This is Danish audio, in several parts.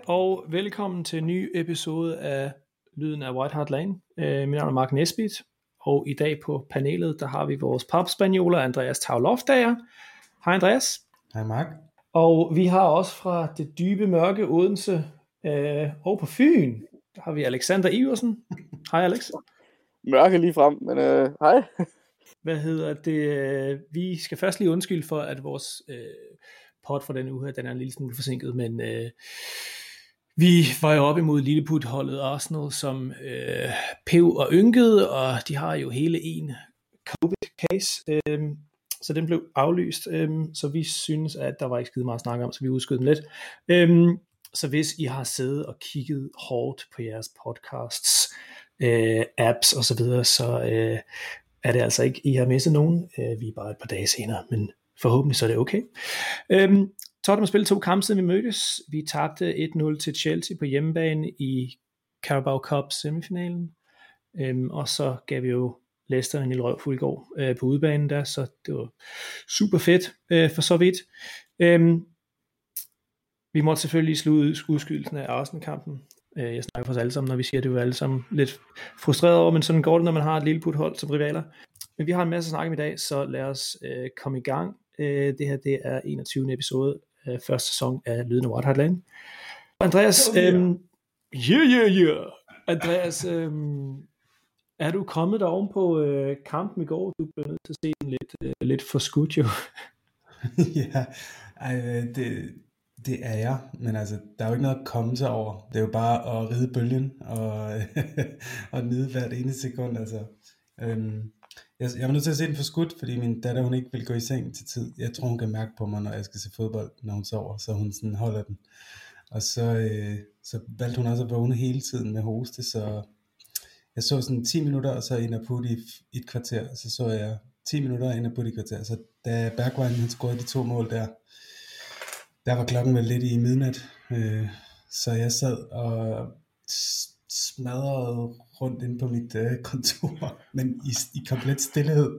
Hej og velkommen til en ny episode af Lyden af White Hart Lane. Øh, mit navn er Mark Nesbit, og i dag på panelet, der har vi vores papspanioler Andreas Tavloftager. Hej Andreas. Hej Mark. Og vi har også fra det dybe mørke Odense øh, og på Fyn, der har vi Alexander Iversen. Hej Alex. Mørke lige frem, men øh, hej. Hvad hedder det? Vi skal først lige undskylde for, at vores øh, pod for den uge her, den er en lille smule forsinket, men øh, vi var jo op imod Lilleput-holdet Arsenal, som øh, pev og ynkede, og de har jo hele en COVID-case, øh, så den blev aflyst, øh, så vi synes, at der var ikke skide meget at snakke om, så vi udskød den lidt. Øh, så hvis I har siddet og kigget hårdt på jeres podcasts, øh, apps og så videre, så øh, er det altså ikke, I har misset nogen. Øh, vi er bare et par dage senere, men forhåbentlig så er det okay. Øhm, Tottenham spillede to kampe siden vi mødtes. Vi tabte 1-0 til Chelsea på hjemmebane i Carabao Cup semifinalen. Øhm, og så gav vi jo Leicester en lille røvfuld i går øh, på udebanen der, så det var super fedt øh, for så vidt. Øhm, vi måtte selvfølgelig slutte udskydelsen af Arsenal-kampen. Øh, jeg snakker for os alle sammen, når vi siger, at det var alle sammen lidt frustreret over, men sådan går det, når man har et lille puthold som rivaler. Men vi har en masse at snakke om i dag, så lad os øh, komme i gang. Øh, det her det er 21. episode af første sæson af Lyden af White Hart Lane. Andreas, oh, yeah. Yeah, yeah. Andreas, øhm, er du kommet der oven på øh, kampen i går? Du blev nødt til at se den lidt, øh, lidt for skudt jo. ja, øh, det, det er jeg, men altså, der er jo ikke noget at komme sig over. Det er jo bare at ride bølgen og, og nyde hvert eneste sekund. Altså, øhm, jeg, jeg var nødt til at se den for skudt, fordi min datter hun ikke vil gå i seng til tid. Jeg tror hun kan mærke på mig, når jeg skal se fodbold, når hun sover, så hun sådan holder den. Og så, øh, så valgte hun også at vågne hele tiden med hoste, så jeg så sådan 10 minutter, og så ind og putte i et kvarter, så så jeg 10 minutter ind og putte i et kvarter. Så da Bergwijn han scorede de to mål der, der var klokken vel lidt i midnat, øh, så jeg sad og smadret rundt ind på mit øh, kontor, men i, i komplet stillhed,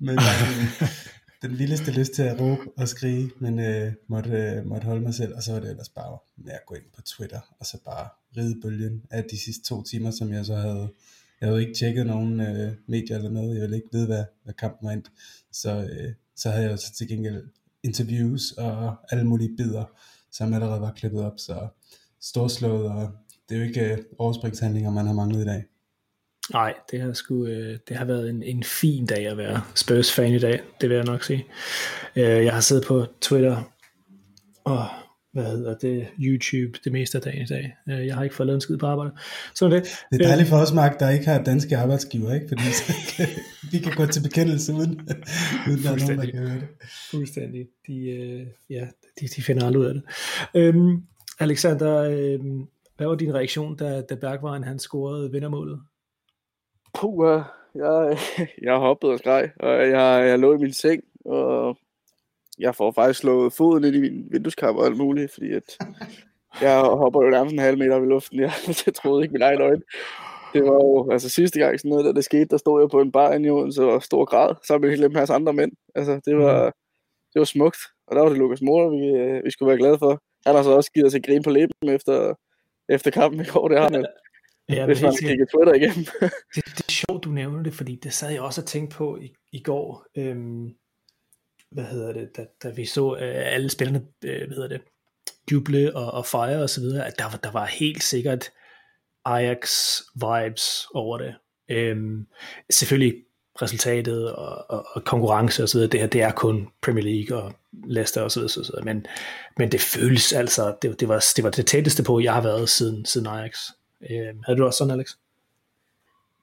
men øh, den vildeste lyst til at råbe og skrige, men øh, måtte, øh, måtte holde mig selv, og så var det ellers bare med at gå ind på Twitter, og så bare ride bølgen af de sidste to timer, som jeg så havde, jeg havde ikke tjekket nogen øh, medier eller noget, jeg ville ikke vide, hvad, hvad kampen var endt, så, øh, så havde jeg så til gengæld interviews og alle mulige bidder, som allerede var klippet op, så storslået og det er jo ikke øh, overspringshandlinger, man har manglet i dag. Nej, det har, sgu, øh, det har været en, en fin dag at være Spurs-fan i dag, det vil jeg nok sige. Øh, jeg har siddet på Twitter og hvad hedder det, YouTube det meste af dagen i dag. Jeg har ikke fået lavet en skid på arbejde. Så det. Det er dejligt for os, Mark, der ikke har danske arbejdsgiver, ikke? Fordi så kan, vi kan gå til bekendelse uden, uden der er nogen, der kan høre det. Fuldstændig. De, ja, de, de finder aldrig ud af det. Øhm, Alexander, øhm, hvad var din reaktion, da, da Bergwijn han scorede vindermålet? Puh, jeg, jeg hoppede og skreg, og jeg, jeg lå i min seng, og jeg får faktisk slået foden ind i min vindueskamp og alt muligt, fordi at jeg hopper jo nærmest en halv meter op i luften. Jeg, jeg troede ikke min egen øjne. Det var jo, altså sidste gang sådan noget, da det skete, der stod jeg på en bar i Odense og stor grad, sammen med hele dem her andre mænd. Altså, det var, mm. det var smukt, og der var det Lukas Mor, vi, øh, vi skulle være glade for. Han har så også givet os en grin på læben efter, efter kampen i går, det har han. Ja, hvis man kigger Twitter igennem. det, det er sjovt, du nævner det, fordi det sad jeg også og tænkte på i, i går. Øhm, hvad hedder det, da, da vi så øh, alle spillerne, øh, hvad hedder det, juble og, og fejre og så videre, at der, var, der var helt sikkert Ajax-vibes over det. Øhm, selvfølgelig resultatet og, og, og konkurrence og så det her, det er kun Premier League og Leicester osv., så så. Men, men det føles altså, det, det, var, det var det tætteste på, jeg har været siden, siden Ajax. Øh, havde du også sådan, Alex?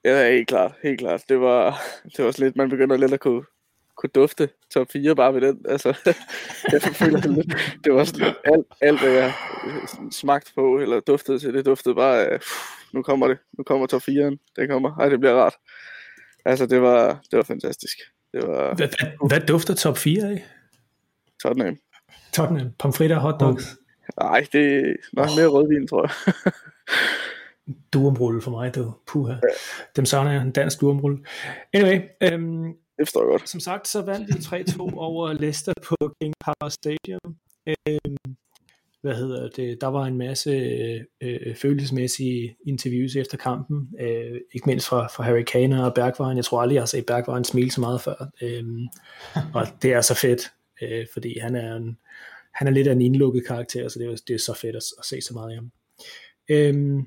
Ja, helt klart, helt klart. Det var, det var også lidt, man begynder lidt at kunne, kunne dufte top 4 bare ved den. Altså, jeg føler det lidt, det var sådan alt, alt, hvad jeg øh, smagte på, eller duftede til, det duftede bare uh, nu kommer det, nu kommer top 4'en, det kommer, ej, det bliver rart. Altså, det var, det var fantastisk. Det var... Hvad, hvad, hvad dufter top 4 af? Tottenham. Tottenham, pomfritter og hotdogs? Nej, det er nok oh. mere rødvin, tror jeg. duumrulle for mig, du. Puha. Ja. Dem savner jeg, en dansk duumrulle. Anyway, øhm, det forstår jeg godt. Som sagt, så vandt vi 3-2 over Leicester på King Power Stadium. Øhm, hvad hedder det, der var en masse øh, følelsesmæssige interviews efter kampen, øh, ikke mindst fra, fra Harry Kane og Bergwijn. Jeg tror aldrig, jeg har set Bergwijn smile så meget før. Øh, og det er så fedt, øh, fordi han er, en, han er lidt af en indlukket karakter, så det er, det er så fedt at, at se så meget af ham. Øh,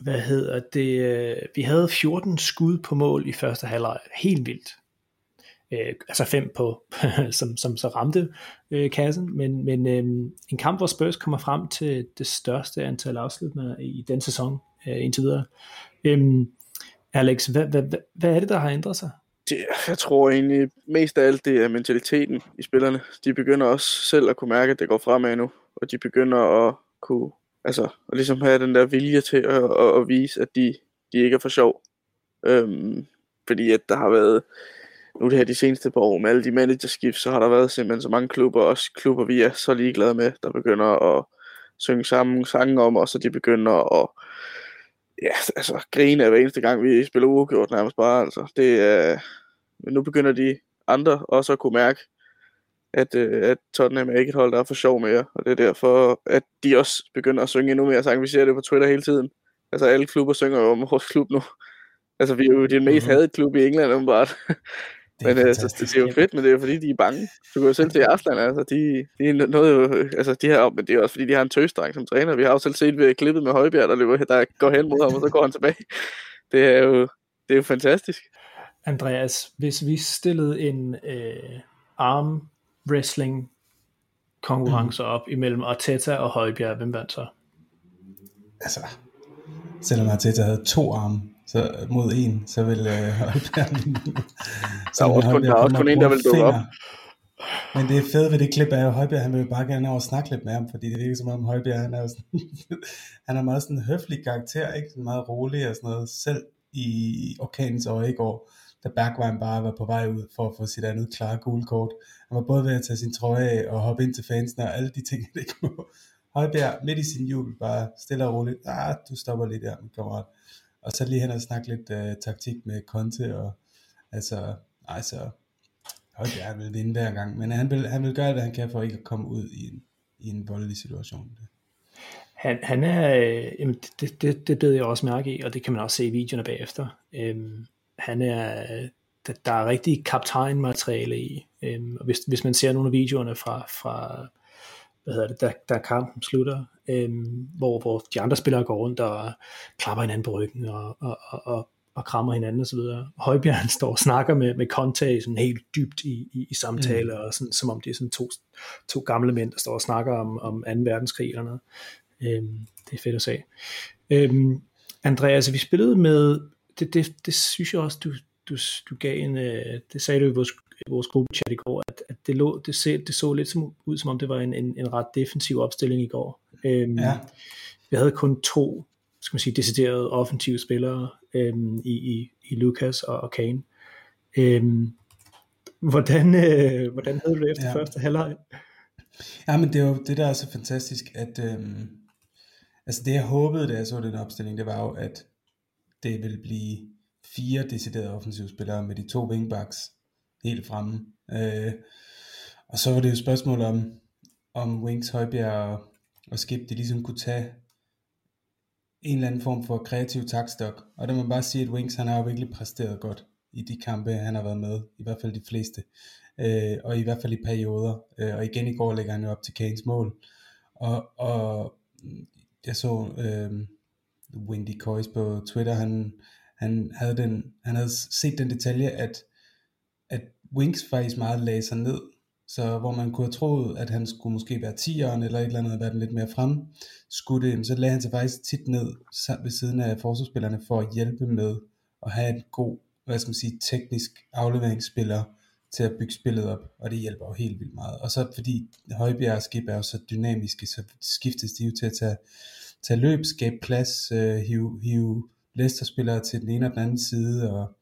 hvad hedder det, øh, vi havde 14 skud på mål i første halvleg, helt vildt øh, altså fem på, som, som så ramte øh, kassen, men, men øh, en kamp, hvor Spurs kommer frem til det største antal afslutninger i den sæson øh, indtil videre. Øh, Alex, hvad, hvad, hvad, hvad er det, der har ændret sig? Det, jeg tror egentlig mest af alt, det er mentaliteten i spillerne. De begynder også selv at kunne mærke, at det går fremad nu, og de begynder at kunne altså, at ligesom have den der vilje til at, at, at vise, at de, de ikke er for sjov. Øhm, fordi at der har været nu det her de seneste par år med alle de managerskift, så har der været simpelthen så mange klubber, også klubber vi er så ligeglade med, der begynder at synge sammen sange om os, og de begynder at ja, altså, grine hver eneste gang, vi spiller uafgjort nærmest bare. Altså. Det, men nu begynder de andre også at kunne mærke, at, øh, at Tottenham er ikke et hold, der er for sjov mere, og det er derfor, at de også begynder at synge endnu mere sang. Vi ser det på Twitter hele tiden. Altså alle klubber synger jo om vores klub nu. Altså vi er jo den mest mm-hmm. hadede klub i England, umiddelbart. Det men altså, det, det er jo fedt, men det er jo fordi, de er bange. Du kan jo selv se Arslan, altså, de, de, noget jo, altså, de her, men det er også fordi, de har en tøsdreng som træner. Vi har jo selv set ved klippet med Højbjerg, der, løber, der går hen mod ham, og så går han tilbage. Det er jo, det er jo fantastisk. Andreas, hvis vi stillede en øh, arm wrestling konkurrence mm. op imellem Arteta og Højbjerg, hvem vandt så? Altså, selvom Arteta havde to arme, så mod en, så vil øh, Holberg... så der er også kun, der er også kun en, der vil dukke op. Men det er fedt ved det klip af, at Højbjerg han vil bare gerne over snakke lidt med ham, fordi det virker som om Højbjerg han er, sådan, han er meget sådan en høflig karakter, ikke? Sådan meget rolig og sådan noget. Selv i orkanens øje i går, da Bergwijn bare var på vej ud for at få sit andet klare gule kort. Han var både ved at tage sin trøje af og hoppe ind til fansene og alle de ting, det ikke må. Højbjerg midt i sin jul, bare stille og roligt. Ah, du stopper lige der, min kammerat og så lige hen og snakke lidt uh, taktik med Conte, og altså, altså, højt han vil vinde hver gang, men han vil, han vil gøre, hvad han kan for ikke at komme ud i en, i en voldelig situation. Han, han er, øh, jamen det, det, det beder jeg også mærke i, og det kan man også se i videoerne bagefter. Øhm, han er, der, der er rigtig kaptajnmateriale i, øhm, og hvis, hvis man ser nogle af videoerne fra, fra hvad hedder det, da, da kampen slutter, øhm, hvor, hvor de andre spillere går rundt og klapper hinanden på ryggen og, og, og, og, og krammer hinanden osv. Højbjerg står og snakker med, med Conte sådan helt dybt i, i, i samtaler, mm. og sådan, som om det er sådan to, to gamle mænd, der står og snakker om, om 2. verdenskrig eller noget. Øhm, det er fedt at se. Øhm, Andreas, vi spillede med, det, det, det synes jeg også, du, du, du gav en, øh, det sagde du i vores, vores gruppechat i går, at, at det, lå, det, så, det så lidt som, ud, som om det var en, en, en ret defensiv opstilling i går. Øhm, ja. Vi havde kun to, skal man sige, deciderede offensive spillere øhm, i, i, i Lucas og, og Kane. Øhm, hvordan, øh, hvordan havde du det efter ja. første halvleg? Ja, men det er jo det, der er så fantastisk, at øhm, altså det jeg håbede, da jeg så den opstilling, det var jo, at det ville blive fire deciderede offensive spillere med de to wingbacks helt fremme. Øh, og så var det jo et spørgsmål om, om Wings, Højbjerg og, og Skip, de ligesom kunne tage en eller anden form for kreativ takstok. Og der må man bare sige, at Wings han har jo virkelig præsteret godt i de kampe, han har været med, i hvert fald de fleste, øh, og i hvert fald i perioder. Øh, og igen i går lægger han jo op til Kanes mål. Og, og jeg så øh, Wendy Coys på Twitter, han, han havde, den, han havde set den detalje, at, at Winks faktisk meget lagde sig ned, så hvor man kunne have troet, at han skulle måske være 10'eren eller et eller andet, være den lidt mere frem, skudte, så lagde han sig faktisk tit ned ved siden af forsvarsspillerne for at hjælpe med at have en god, hvad skal man sige, teknisk afleveringsspiller til at bygge spillet op, og det hjælper jo helt vildt meget. Og så fordi Højbjerg og Skib er jo så dynamiske, så skiftes de jo til at tage, tage løb, skabe plads, øh, hive, hive Leicester-spillere til den ene og den anden side, og,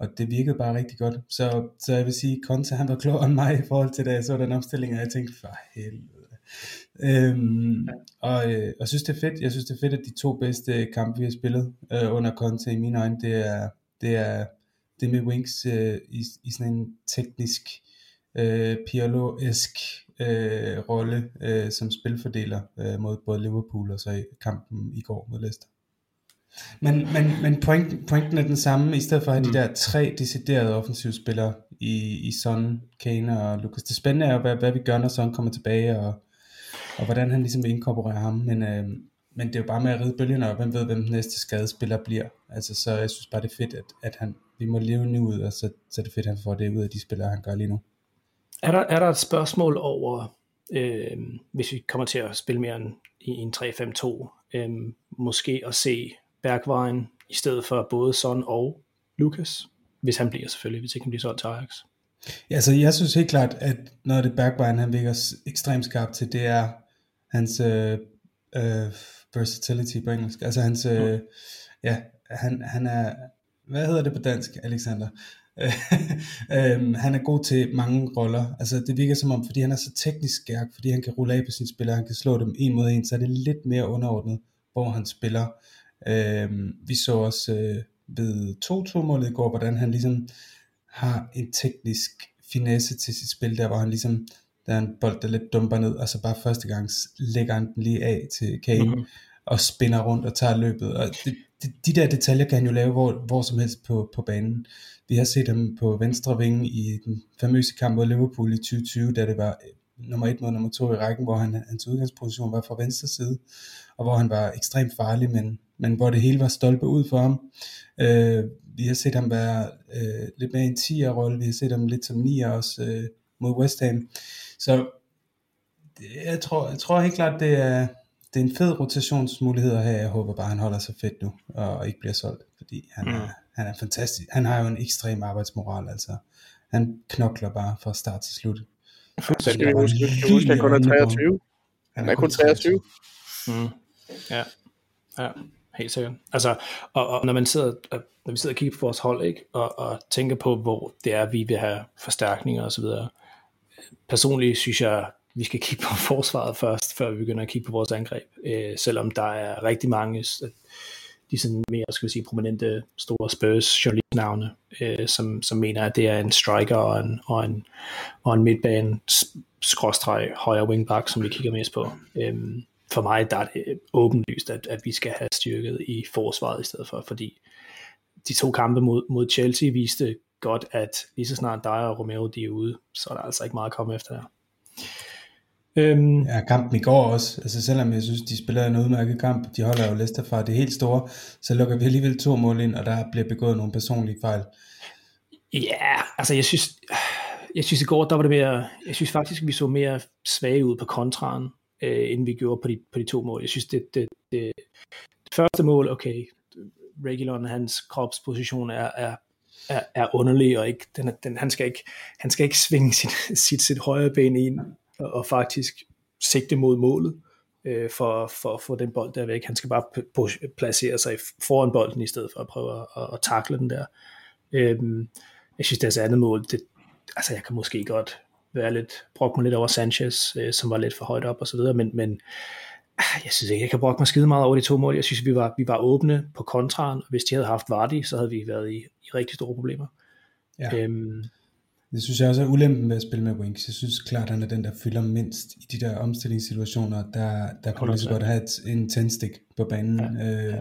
og det virkede bare rigtig godt. Så, så jeg vil sige, Conte han var klogere end mig i forhold til, da jeg så den opstilling, og jeg tænkte, for helvede. Øhm, og, øh, og synes det er fedt, jeg synes det er fedt, at de to bedste kampe, vi har spillet øh, under Conte, i mine øjne, det er, det er det med Wings øh, i, i sådan en teknisk øh, Pirlo-esk øh, rolle øh, som spilfordeler øh, mod både Liverpool og så i kampen i går mod Leicester. Men, men, men point, pointen er den samme, i stedet for at have mm. de der tre deciderede offensive spillere i, i Son, Kane og Lucas. Det spændende er jo, hvad, hvad vi gør, når Son kommer tilbage, og, og hvordan han ligesom vil inkorporere ham. Men, øh, men det er jo bare med at ride bølgen, og hvem ved, hvem den næste skadespiller bliver. Altså, så jeg synes bare, det er fedt, at, at han, vi må leve nu ud, og så, så er det fedt, at han får det ud af de spillere, han gør lige nu. Er der, er der et spørgsmål over, øh, hvis vi kommer til at spille mere end i en 3-5-2, øh, måske at se Bergvejen i stedet for både Son og Lucas, hvis han bliver selvfølgelig, hvis ikke han bliver solgt til Ajax. Ja, så jeg synes helt klart, at noget af det Bergvejen, han virker ekstremt skarpt til, det er hans øh, øh, versatility på engelsk. Altså hans, øh, mm. ja, han, han er, hvad hedder det på dansk, Alexander? øhm, han er god til mange roller. Altså det virker som om, fordi han er så teknisk skærk, fordi han kan rulle af på sine spillere, han kan slå dem en mod en, så er det lidt mere underordnet, hvor han spiller. Øhm, vi så også øh, ved 2-2 målet i går, hvordan han ligesom har en teknisk finesse til sit spil, der hvor han ligesom, der er en bold, der lidt dumper ned, og så bare første gang lægger han den lige af til Kane, mm-hmm. og spinner rundt og tager løbet. Og det, de, de der detaljer kan han jo lave hvor, hvor som helst på, på banen. Vi har set ham på venstre vinge i den famøse kamp mod Liverpool i 2020, da det var øh, nummer et mod nummer to i rækken, hvor han, hans udgangsposition var fra venstre side, og hvor han var ekstremt farlig, men, men hvor det hele var stolpe ud for ham. Øh, vi har set ham være øh, lidt mere en 10'er rolle, vi har set ham lidt som 9'er også øh, mod West Ham. Så jeg tror, jeg tror helt klart, det er, det er en fed rotationsmulighed at have. Jeg håber bare, han holder sig fedt nu, og ikke bliver solgt, fordi han, mm. er, han er fantastisk. Han har jo en ekstrem arbejdsmoral, altså. Han knokler bare fra start til slut. Så skal vi huske, at han kun er 23. Han er kun 23. Mm. Ja. ja, helt sikkert. Altså, og, og når man sidder, øh, når vi sidder og kigger på vores hold, ikke, og, og tænker på, hvor det er, vi vil have forstærkninger osv., personligt synes jeg, vi skal kigge på forsvaret først, før vi begynder at kigge på vores angreb. Øh, selvom der er rigtig mange øh, de sådan mere, skal vi sige, prominente store Spurs journalistnavne, øh, som, som mener, at det er en striker og en, og en, og en midtbane skråstreg højre wingback, som vi kigger mest på. Øh, for mig der er det åbenlyst, at, at vi skal have styrket i forsvaret i stedet for, fordi de to kampe mod, mod Chelsea viste godt, at lige så snart dig og Romero de er ude, så er der altså ikke meget at komme efter der. Øhm, ja, kampen i går også, altså selvom jeg synes, de spiller en udmærket kamp, de holder jo Leicester fra det helt store, så lukker vi alligevel to mål ind, og der bliver begået nogle personlige fejl. Ja, altså jeg synes, jeg synes i går, der var det mere, jeg synes faktisk, vi så mere svage ud på kontraren, øh, end vi gjorde på de, på de to mål. Jeg synes, det, det, det, det første mål, okay, Regulon, hans kropsposition er, er, er, er underlig, og ikke, den, den, han, skal ikke, han skal ikke svinge sit, sit, sit højre ben ind og faktisk sigte mod målet øh, for, for at få den bold der væk. Han skal bare placere sig foran bolden i stedet for at prøve at, at takle den der. Øhm, jeg synes, deres andet mål, det, altså jeg kan måske godt være lidt, brokke mig lidt over Sanchez, øh, som var lidt for højt op og så videre, men, men ah, jeg synes ikke, jeg kan brokke mig skide meget over de to mål. Jeg synes, vi var, vi var åbne på kontraren, og hvis de havde haft Vardy, så havde vi været i, i rigtig store problemer. Ja. Øhm, det synes jeg også er ulempen med at spille med Winks. Jeg synes klart, at han er den, der fylder mindst i de der omstillingssituationer. Der, der kunne lige så godt have et, en tændstik på banen. Ja. Øh,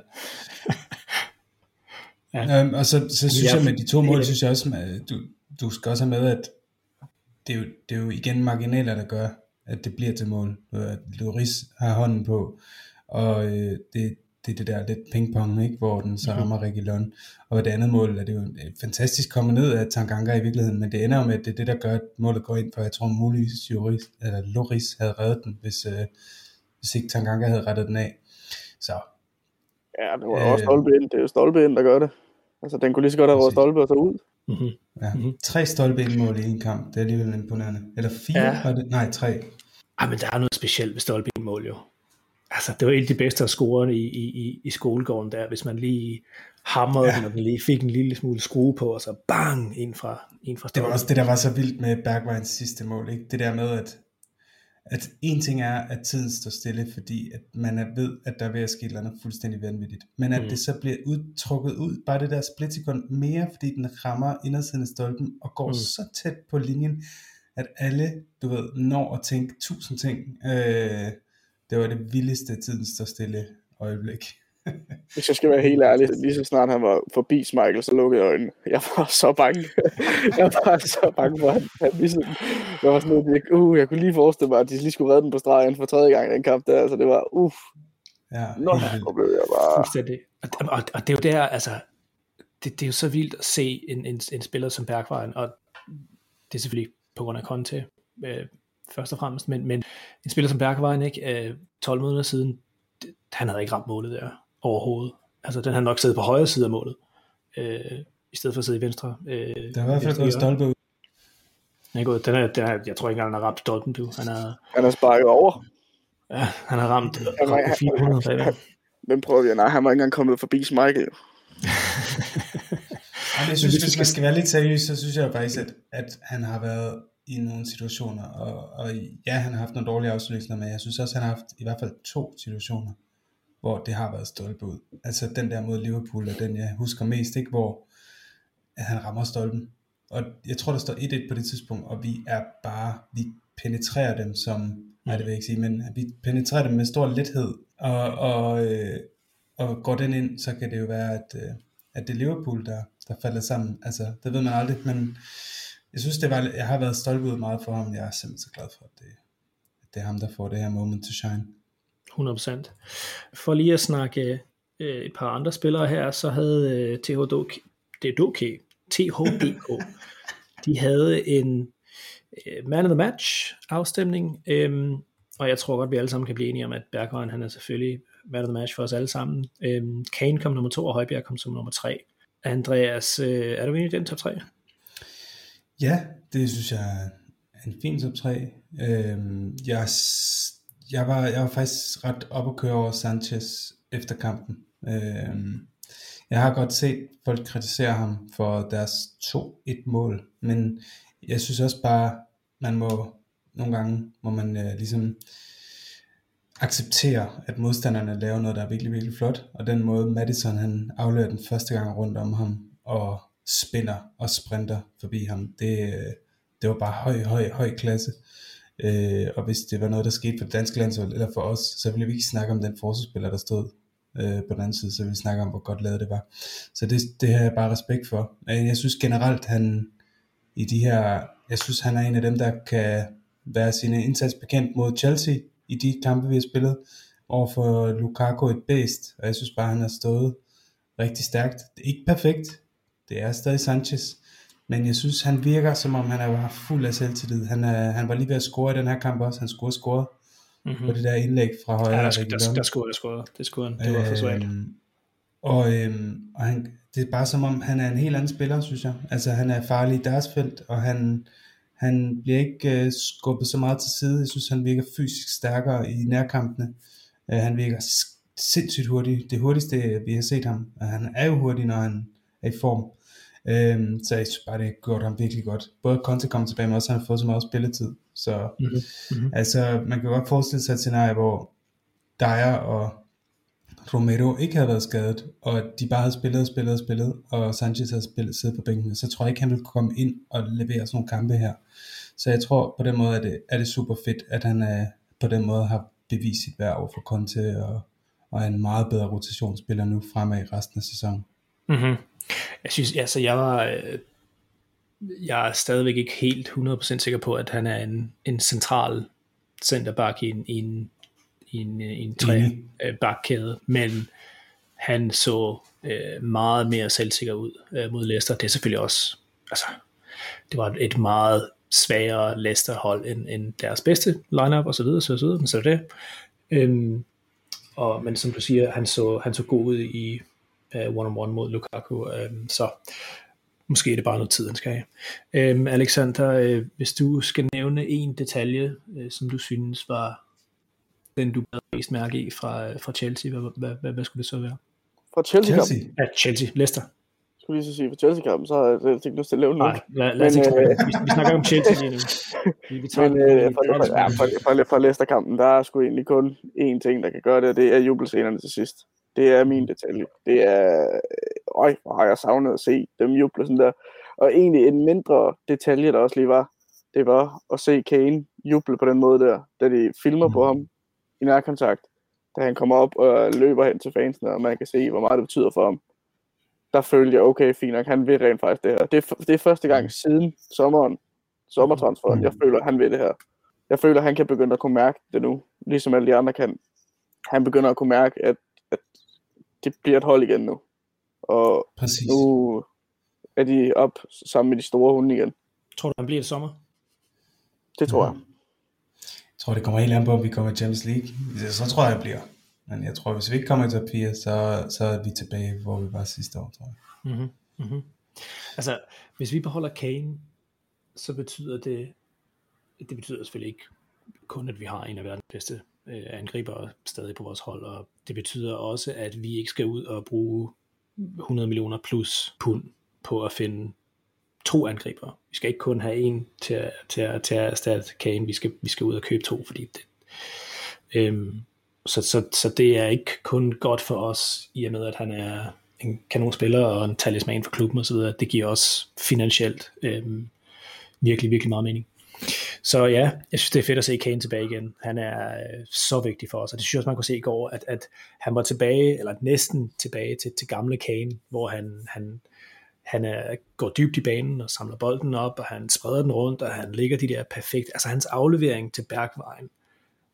ja. Øhm, og så, så synes ja, jeg med de to mål, synes jeg også, at du, du skal også have med, at det er, jo, det er jo igen marginaler, der gør, at det bliver til mål. At Loris har hånden på, og øh, det, det er det der lidt pingpong, ikke? hvor den så mhm. rammer Reguilon. Og det andet mål er det jo fantastisk kommet ned af Tanganga i virkeligheden, men det ender jo med, at det er det, der gør, at målet går ind, for jeg tror muligvis Joris, eller Loris havde reddet den, hvis, øh, hvis ikke Tanganga havde rettet den af. Så. Ja, det var øh, også stolpe ind. Det er jo stolpe ind, der gør det. Altså, den kunne lige så godt have været stolpe og så ud. Mm-hmm. Ja, mm-hmm. tre stolpe ind mål i en kamp, det er alligevel imponerende. Eller fire, ja. var det? Nej, tre. Ej, men der er noget specielt ved stolpe ind mål jo altså, det var en af de bedste at score i, i, i skolegården der, hvis man lige hamrede ja. den, og den lige fik en lille smule skrue på, og så bang, ind fra, ind fra Det var også det, der var så vildt med Bergwins sidste mål, ikke? Det der med, at, at en ting er, at tiden står stille, fordi at man er ved, at der er ved at ske noget fuldstændig vanvittigt. Men at mm. det så bliver udtrukket ud, bare det der splitsekund mere, fordi den rammer indersiden af stolpen og går mm. så tæt på linjen, at alle, du ved, når at tænke tusind ting. Øh, det var det vildeste tiden står stille øjeblik. Hvis jeg skal være helt ærlig, lige så snart han var forbi Michael, så lukkede jeg øjnene. Jeg var så bange. jeg var så bange for, at han, ligesom, jeg var sådan lidt, uh, jeg kunne lige forestille mig, at de lige skulle redde den på stregen for tredje gang i den kamp der, så det var, uff. Ja, Nå, så blev jeg bare... Fuldstændig. Og, og, og det er jo der, altså, det, det er jo så vildt at se en, en, en spiller som Bergvejen, og det er selvfølgelig på grund af Conte, øh, først og fremmest, men, men en spiller som Bergvejen, ikke, øh, 12 måneder siden, det, han havde ikke ramt målet der overhovedet. Altså, den har nok siddet på højre side af målet, øh, i stedet for at sidde i venstre. Øh, det har i hvert fald gået stolpe ud. Den er gået, den er, den er, jeg tror ikke engang, han har ramt stolpen, du. Han har, han har sparket over. Ja, han har ramt, han, ramt 400 bagved. Hvem prøver vi? Nej, han var ikke engang kommet forbi Michael. jeg synes, hvis man skal være lidt seriøs, så synes jeg faktisk, at, at han har været i nogle situationer, og, og ja, han har haft nogle dårlige afslutninger, men jeg synes også, han har haft i hvert fald to situationer, hvor det har været stolpe ud. Altså den der mod Liverpool er den, jeg husker mest, ikke? hvor at han rammer stolpen. Og jeg tror, der står 1-1 på det tidspunkt, og vi er bare, vi penetrerer dem som, nej det vil jeg ikke sige, men vi penetrerer dem med stor lethed, og, og, øh, og går den ind, så kan det jo være, at, øh, at det er Liverpool, der, der falder sammen. Altså, det ved man aldrig, men jeg synes, det var, jeg har været stolt ud meget for ham. Jeg er simpelthen så glad for, at det, at det er ham, der får det her moment to shine. 100%. For lige at snakke øh, et par andre spillere her, så havde øh, THDK, DK, THDK, de havde en øh, man of the match afstemning, øh, og jeg tror godt, vi alle sammen kan blive enige om, at Bergøjen, han er selvfølgelig man of the match for os alle sammen. Øh, Kane kom nummer to, og Højbjerg kom som nummer tre. Andreas, øh, er du enig i den top 3? Ja, det synes jeg er en fin top 3. Øhm, jeg, jeg, var, jeg var faktisk ret op at køre over Sanchez efter kampen. Øhm, jeg har godt set folk kritisere ham for deres 2-1 mål, men jeg synes også bare, man må nogle gange, må man øh, ligesom acceptere, at modstanderne laver noget, der er virkelig, virkelig flot, og den måde Madison han afleverer den første gang rundt om ham, og spinner og sprinter forbi ham. Det, øh, det var bare høj, høj, høj klasse. Øh, og hvis det var noget, der skete for det danske landshold, eller for os, så ville vi ikke snakke om den forsvarsspiller, der stod øh, på den anden side, så ville vi snakke om, hvor godt lavet det var. Så det, det har jeg bare respekt for. Øh, jeg synes generelt, han i de her, jeg synes, han er en af dem, der kan være sine indsats bekendt mod Chelsea i de kampe, vi har spillet, over for Lukaku et bedst, og jeg synes bare, han har stået rigtig stærkt. Det er ikke perfekt, det er stadig Sanchez, men jeg synes, han virker, som om han er bare fuld af selvtillid. Han, er, han var lige ved at score i den her kamp også. Han skulle have scoret mm-hmm. på det der indlæg fra højre. Ja, der, der, der, der scorede, der scorede. Det scorede Det var for svagt. Øhm, og, øhm, og han, det er bare som om, han er en helt anden spiller, synes jeg. Altså, han er farlig i deres felt, og han, han bliver ikke uh, skubbet så meget til side. Jeg synes, han virker fysisk stærkere i nærkampene. Uh, han virker sindssygt hurtig. Det hurtigste, vi har set ham. Og han er jo hurtig, når han er i form. Øhm, så jeg synes bare, det gjort ham virkelig godt. Både Conte kom tilbage, men også han har fået så meget spilletid. Så mm-hmm. altså, man kan godt forestille sig et scenarie, hvor Dyer og Romero ikke havde været skadet, og de bare havde spillet og spillet og spillet, og Sanchez havde spillet, siddet på bænken, så tror jeg ikke, han ville komme ind og levere sådan nogle kampe her. Så jeg tror på den måde, er det, er det super fedt, at han er, på den måde har bevist sit værd over for Conte, og, og er en meget bedre rotationsspiller nu fremad i resten af sæsonen. Mm-hmm. Jeg synes, altså jeg var, øh, jeg er stadigvæk ikke helt 100% sikker på, at han er en, en central centerback i en, i en, i en, i en tre mm. bakkæde, men han så øh, meget mere selvsikker ud øh, mod Leicester. Det er selvfølgelig også, altså, det var et meget svagere Leicester hold end, end deres bedste lineup og så videre, så videre, men så er det. Øhm, og, men som du siger, han så, han så god ud i, uh, one-on-one mod Lukaku, uh, så måske er det bare noget tid, han skal have. Um, Alexander, uh, hvis du skal nævne en detalje, uh, som du synes var den, du havde mest mærke i fra, fra Chelsea, hvad, hvad, hvad, hvad skulle det så være? Fra Chelsea? Chelsea? Ja, Chelsea, Leicester. Skulle lige så sige, for Chelsea-kampen, så har jeg ikke lyst til at lave noget. Nej, lad, lad os ikke øh, vi, vi snakker om Chelsea lige nu. Vi, vi tager men øh, ja, for, for, for Leicester-kampen, der er sgu egentlig kun én ting, der kan gøre det, og det er jubelscenerne til sidst. Det er min detalje. Det er, øh, øj, hvor har jeg savnet at se dem juble sådan der. Og egentlig en mindre detalje, der også lige var, det var at se Kane juble på den måde der, da de filmer mm. på ham i nærkontakt, da han kommer op og løber hen til fansene, og man kan se, hvor meget det betyder for ham. Der følte jeg, okay, fint nok, han vil rent faktisk det her. Det er, det er første gang mm. siden sommeren, sommertransferen, mm. jeg føler, han vil det her. Jeg føler, han kan begynde at kunne mærke det nu, ligesom alle de andre kan. Han begynder at kunne mærke, at, at det bliver et hold igen nu. Og Præcis. nu er de op sammen med de store hunde igen. Tror du, han bliver i sommer? Det tror jeg. Jeg tror, det kommer helt an på, om vi kommer i Champions League. Så tror jeg, jeg bliver. Men jeg tror, hvis vi ikke kommer i top 4, så, så er vi tilbage, hvor vi var sidste år, tror jeg. Mm-hmm. Mm-hmm. Altså, hvis vi beholder Kane, så betyder det, det betyder selvfølgelig ikke kun, at vi har en af verdens bedste øh, angriber stadig på vores hold, og det betyder også, at vi ikke skal ud og bruge 100 millioner plus pund på at finde to angriber. Vi skal ikke kun have en til at, til at, til at erstatte Kane, vi skal, vi skal ud og købe to, fordi det, øhm, så, så, så det er ikke kun godt for os, i og med at han er en kanonspiller og en talisman for klubben osv., det giver også finansielt øhm, virkelig, virkelig meget mening. Så ja, jeg synes, det er fedt at se Kane tilbage igen. Han er øh, så vigtig for os, og det synes jeg også, man kunne se i går, at, at han var tilbage, eller næsten tilbage til, til gamle Kane, hvor han, han, han er, går dybt i banen og samler bolden op, og han spreder den rundt, og han ligger de der perfekt, altså hans aflevering til Bergvejen,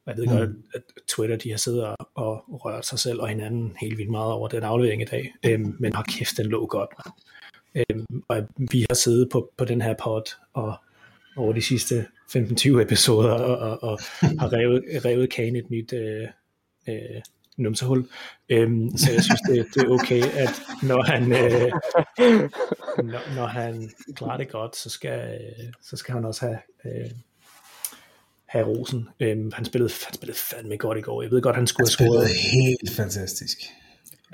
jeg ved mm. godt, at Twitter de har siddet og, og rørt sig selv og hinanden helt vildt meget over den aflevering i dag, øhm, men har kæft, den lå godt, man. Øhm, og vi har siddet på, på den her pod og over de sidste 15-20 episoder og, og, og har revet, revet Kane et nyt øh, øh, numsehul. Øhm, så jeg synes, det, det er okay, at når han, øh, når, når han klarer det godt, så skal, øh, så skal han også have, øh, have rosen. Øhm, han, spillede, han spillede fandme godt i går. Jeg ved godt, han skulle han have scoret. helt fantastisk.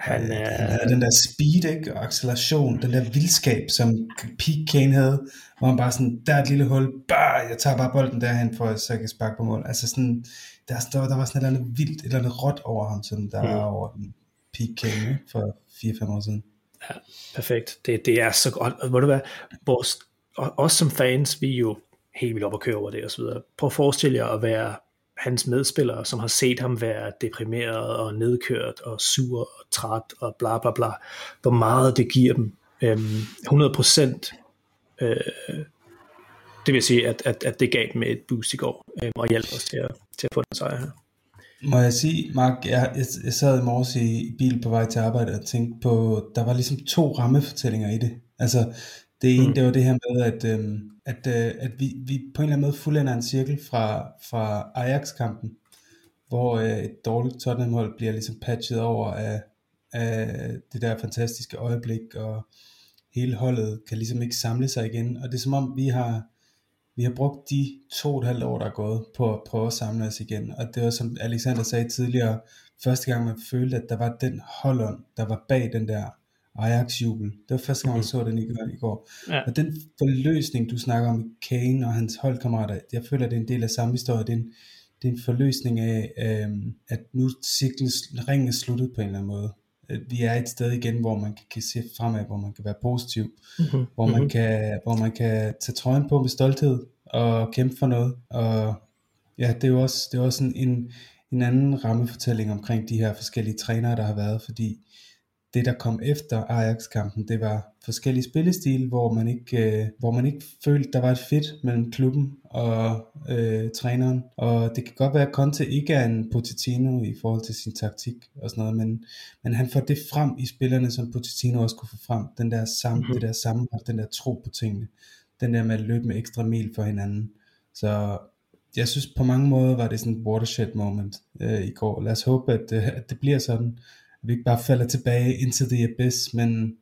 Han, er... han den der speed ikke, og acceleration, den der vildskab, som Pete Kane havde, hvor han bare sådan, der er et lille hul, bah, jeg tager bare bolden derhen, for at så jeg kan sparke på mål. Altså sådan, der, der, der var sådan et eller andet vildt, et eller andet råt over ham, sådan der mm. over den Pete Kane for 4-5 år siden. Ja, perfekt. Det, det er så godt. Og, må du være, vores, og, os som fans, vi er jo helt vildt op at køre over det og så videre. Prøv at forestille jer at være hans medspillere, som har set ham være deprimeret og nedkørt og sur og træt og bla bla bla, hvor meget det giver dem. Øhm, 100% øh, det vil sige, at, at, at det gav dem et boost i går, øhm, og hjalp os til at, til at få den sejr her. Må jeg sige, Mark, jeg, jeg, jeg sad i morges i, i bil på vej til arbejde og tænkte på, der var ligesom to rammefortællinger i det. Altså, det ene, mm. det var det her med, at, øhm, at, øh, at vi, vi på en eller anden måde fuldender en cirkel fra, fra Ajax-kampen, hvor øh, et dårligt Tottenham-hold bliver ligesom patchet over af, af det der fantastiske øjeblik, og hele holdet kan ligesom ikke samle sig igen. Og det er som om, vi har, vi har brugt de to og et halvt år, der er gået, på at prøve at samle os igen. Og det var som Alexander sagde tidligere, første gang man følte, at der var den holdånd, der var bag den der Ajax-jubel. Det var første gang, jeg så den i går. Ja. Og den forløsning, du snakker om Kane og hans holdkammerater, jeg føler, det er en del af samme historie. Det er en, det er en forløsning af, øhm, at nu ciklen, ringen er sluttet på en eller anden måde. Vi er et sted igen, hvor man kan, kan se fremad, hvor man kan være positiv, mm-hmm. hvor, man mm-hmm. kan, hvor man kan tage trøjen på med stolthed og kæmpe for noget. Og ja, det er jo også, det er også en, en, en anden rammefortælling omkring de her forskellige trænere, der har været, fordi det der kom efter Ajax-kampen, det var forskellige spillestil, hvor man ikke, øh, hvor man ikke følte, der var et fedt mellem klubben og øh, træneren. Og det kan godt være, at Conte ikke er en Pochettino i forhold til sin taktik og sådan noget, men, men han får det frem i spillerne, som Pochettino også kunne få frem. Den der sammen, mm-hmm. det der sammenhold, den der tro på tingene. Den der med at løbe med ekstra mil for hinanden. Så jeg synes på mange måder var det sådan et watershed moment øh, i går. Lad os håbe, at, øh, at det bliver sådan vi ikke bare falder tilbage into the abyss, men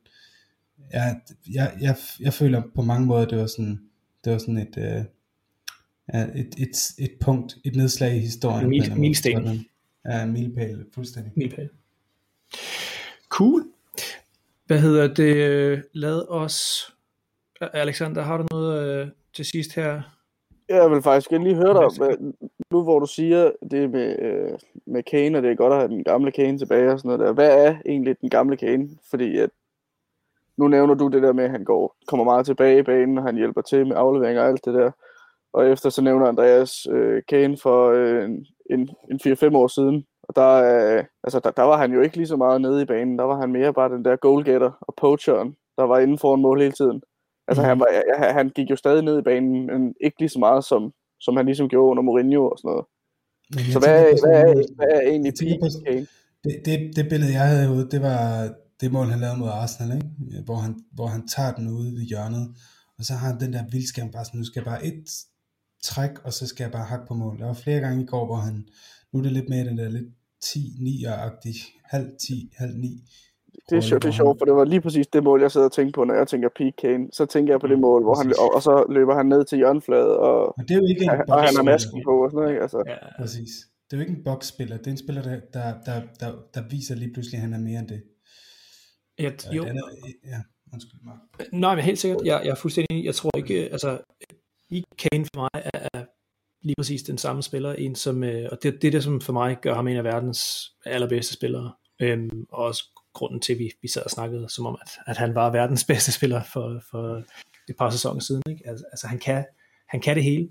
jeg, jeg, jeg, jeg føler på mange måder, det var sådan, det var sådan et, uh, et, et, et punkt, et nedslag i historien. En mil, milsten. Ja, en milpæl, fuldstændig. Milpæl. Cool. Hvad hedder det? Lad os... Alexander, har du noget uh, til sidst her? Jeg vil faktisk gerne lige høre dig, nu hvor du siger det med, øh, med Kane, og det er godt at have den gamle Kane tilbage og sådan noget der. Hvad er egentlig den gamle Kane? Fordi at, nu nævner du det der med, at han går, kommer meget tilbage i banen, og han hjælper til med afleveringer og alt det der. og efter så nævner Andreas øh, Kane for øh, en, en 4-5 år siden, og der, øh, altså, der, der var han jo ikke lige så meget nede i banen, der var han mere bare den der goalgetter og poacheren, der var inden for en mål hele tiden. Altså, mm. han, var, ja, han gik jo stadig ned i banen, men ikke lige så meget, som, som han ligesom gjorde under Mourinho og sådan noget. Så hvad, hvad, er, hvad er egentlig peak Kane? Det, det, det billede, jeg havde ude, det var det mål, han lavede mod Arsenal, ikke? Hvor, han, hvor han tager den ude ved hjørnet, og så har han den der vildskærm bare sådan, nu skal jeg bare et træk, og så skal jeg bare hakke på mål. Der var flere gange i går, hvor han, nu er det lidt mere den der lidt 10-9-agtig, halv 10, halv 9. Det er, sjovt, det er sjovt, for det var lige præcis det mål, jeg sidder og tænker på, når jeg tænker Pete Kane. Så tænker jeg på det mm, mål, hvor han, og, og så løber han ned til hjørnefladet, og, og, det er jo ikke en og, og han har masken på og sådan noget. Ikke? Altså. Ja, præcis. Det er jo ikke en boksspiller, det er en spiller, der, der, der, der, der viser lige pludselig, at han er mere end det. Ja, jo. Ja, ja, undskyld mig. Nej, men helt sikkert, jeg, jeg er fuldstændig Jeg tror ikke, altså, i Kane for mig er, er lige præcis den samme spiller, en som, øh, og det, det er det, som for mig gør ham en af verdens allerbedste spillere, øhm, og også grunden til, at vi, vi sad og snakkede som om, at, at han var verdens bedste spiller for, for et par sæsoner siden. Ikke? Altså, altså han, kan, han kan det hele.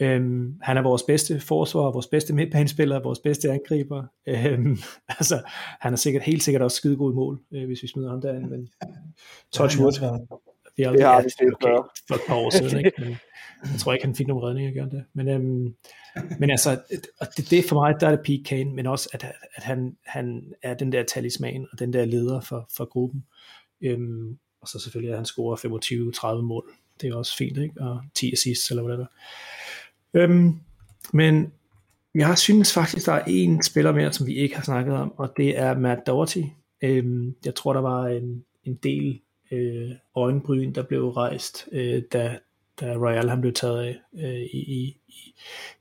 Øhm, han er vores bedste forsvar, vores bedste midtbanespiller, vores bedste angriber. Øhm, altså, han er sikkert helt sikkert også skide god i mål, øh, hvis vi smider ham derinde. Men touch wood. Vi har, det har vi set okay, for et par år siden, ikke? Men jeg tror ikke, han fik nogen redning at gøre det. Men, øhm, men altså, og det, det for mig, der er det Pete Kane, men også, at, at han, han er den der talisman, og den der leder for, for gruppen. Øhm, og så selvfølgelig, at han scorer 25-30 mål. Det er også fint, ikke? Og 10 assists, eller hvad det er. Øhm, men jeg synes faktisk, der er en spiller mere, som vi ikke har snakket om, og det er Matt Doherty. Øhm, jeg tror, der var en, en del øh, øjenbryn, der blev rejst, øh, da, da Royal han blev taget af øh, i, i,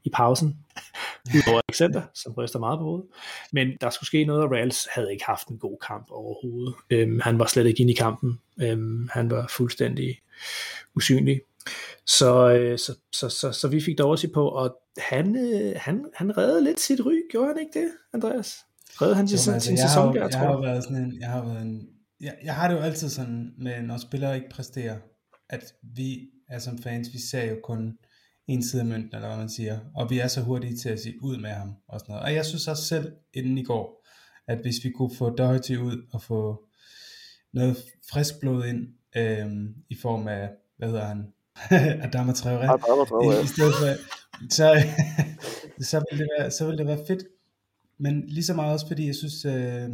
i pausen. Udover Alexander, som ryster meget på hovedet. Men der skulle ske noget, og Real havde ikke haft en god kamp overhovedet. Øhm, han var slet ikke inde i kampen. Øhm, han var fuldstændig usynlig. Så, øh, så, så, så, så vi fik dog på, og han, øh, han, han reddede lidt sit ry, gjorde han ikke det, Andreas? Reddede han sin, altså, sin sæson der, tror jeg? Har været sådan en, jeg har været en, jeg, jeg har det jo altid sådan, med når spillere ikke præsterer, at vi er som fans, vi ser jo kun en side af mønten, eller hvad man siger, og vi er så hurtige til at sige ud med ham, og sådan noget. Og jeg synes også selv, inden i går, at hvis vi kunne få Doherty ud, og få noget frisk blod ind, øhm, i form af, hvad hedder han, Adama Traoré, Adama Traoré. i stedet for, så, så, ville det være, så ville det være fedt. Men lige så meget også, fordi jeg synes, øh,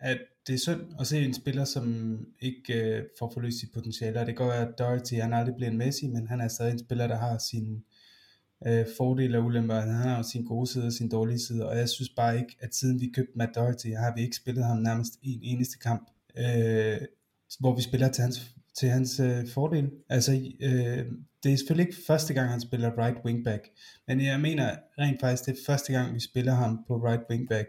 at det er synd at se en spiller, som ikke øh, får forløst sit potentiale. Og det går være, at Doherty, han aldrig bliver en Messi, men han er stadig en spiller, der har sin øh, fordele og ulemper. Han har jo sin gode side og sin dårlige side. Og jeg synes bare ikke, at siden vi købte Matt Doherty, har vi ikke spillet ham nærmest en eneste kamp, øh, hvor vi spiller til hans, til hans øh, fordel. Altså, øh, det er selvfølgelig ikke første gang, han spiller right wingback, men jeg mener rent faktisk, det er første gang, vi spiller ham på right wingback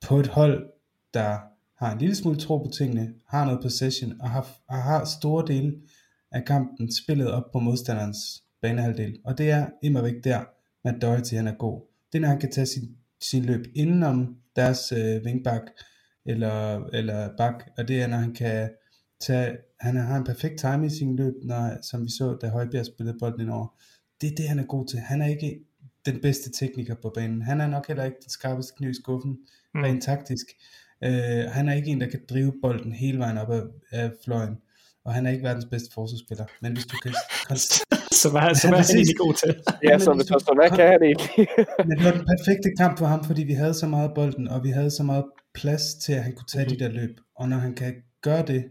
på et hold, der har en lille smule tro på tingene, har noget possession, og har, og har store dele af kampen spillet op på modstanderens banehalvdel. Og det er immer væk der, at Doherty han er god. Det er, når han kan tage sin, sin løb indenom deres øh, wingback, eller, eller bak, og det er, når han kan tage, han har en perfekt time i sin løb, når, som vi så, da Højbjerg spillede bolden ind over. Det er det, han er god til. Han er ikke den bedste tekniker på banen. Han er nok heller ikke den skarpeste kniv i skuffen, mm. rent taktisk. Uh, han er ikke en, der kan drive bolden hele vejen op af, af fløjen. Og han er ikke verdens bedste forsvarsspiller. Men hvis du kan... så hvad, så hvad er han egentlig god til? ja, så, så, så hvad kan han egentlig? men det var den perfekte kamp for ham, fordi vi havde så meget bolden, og vi havde så meget plads til, at han kunne tage mm-hmm. de der løb. Og når han kan gøre det,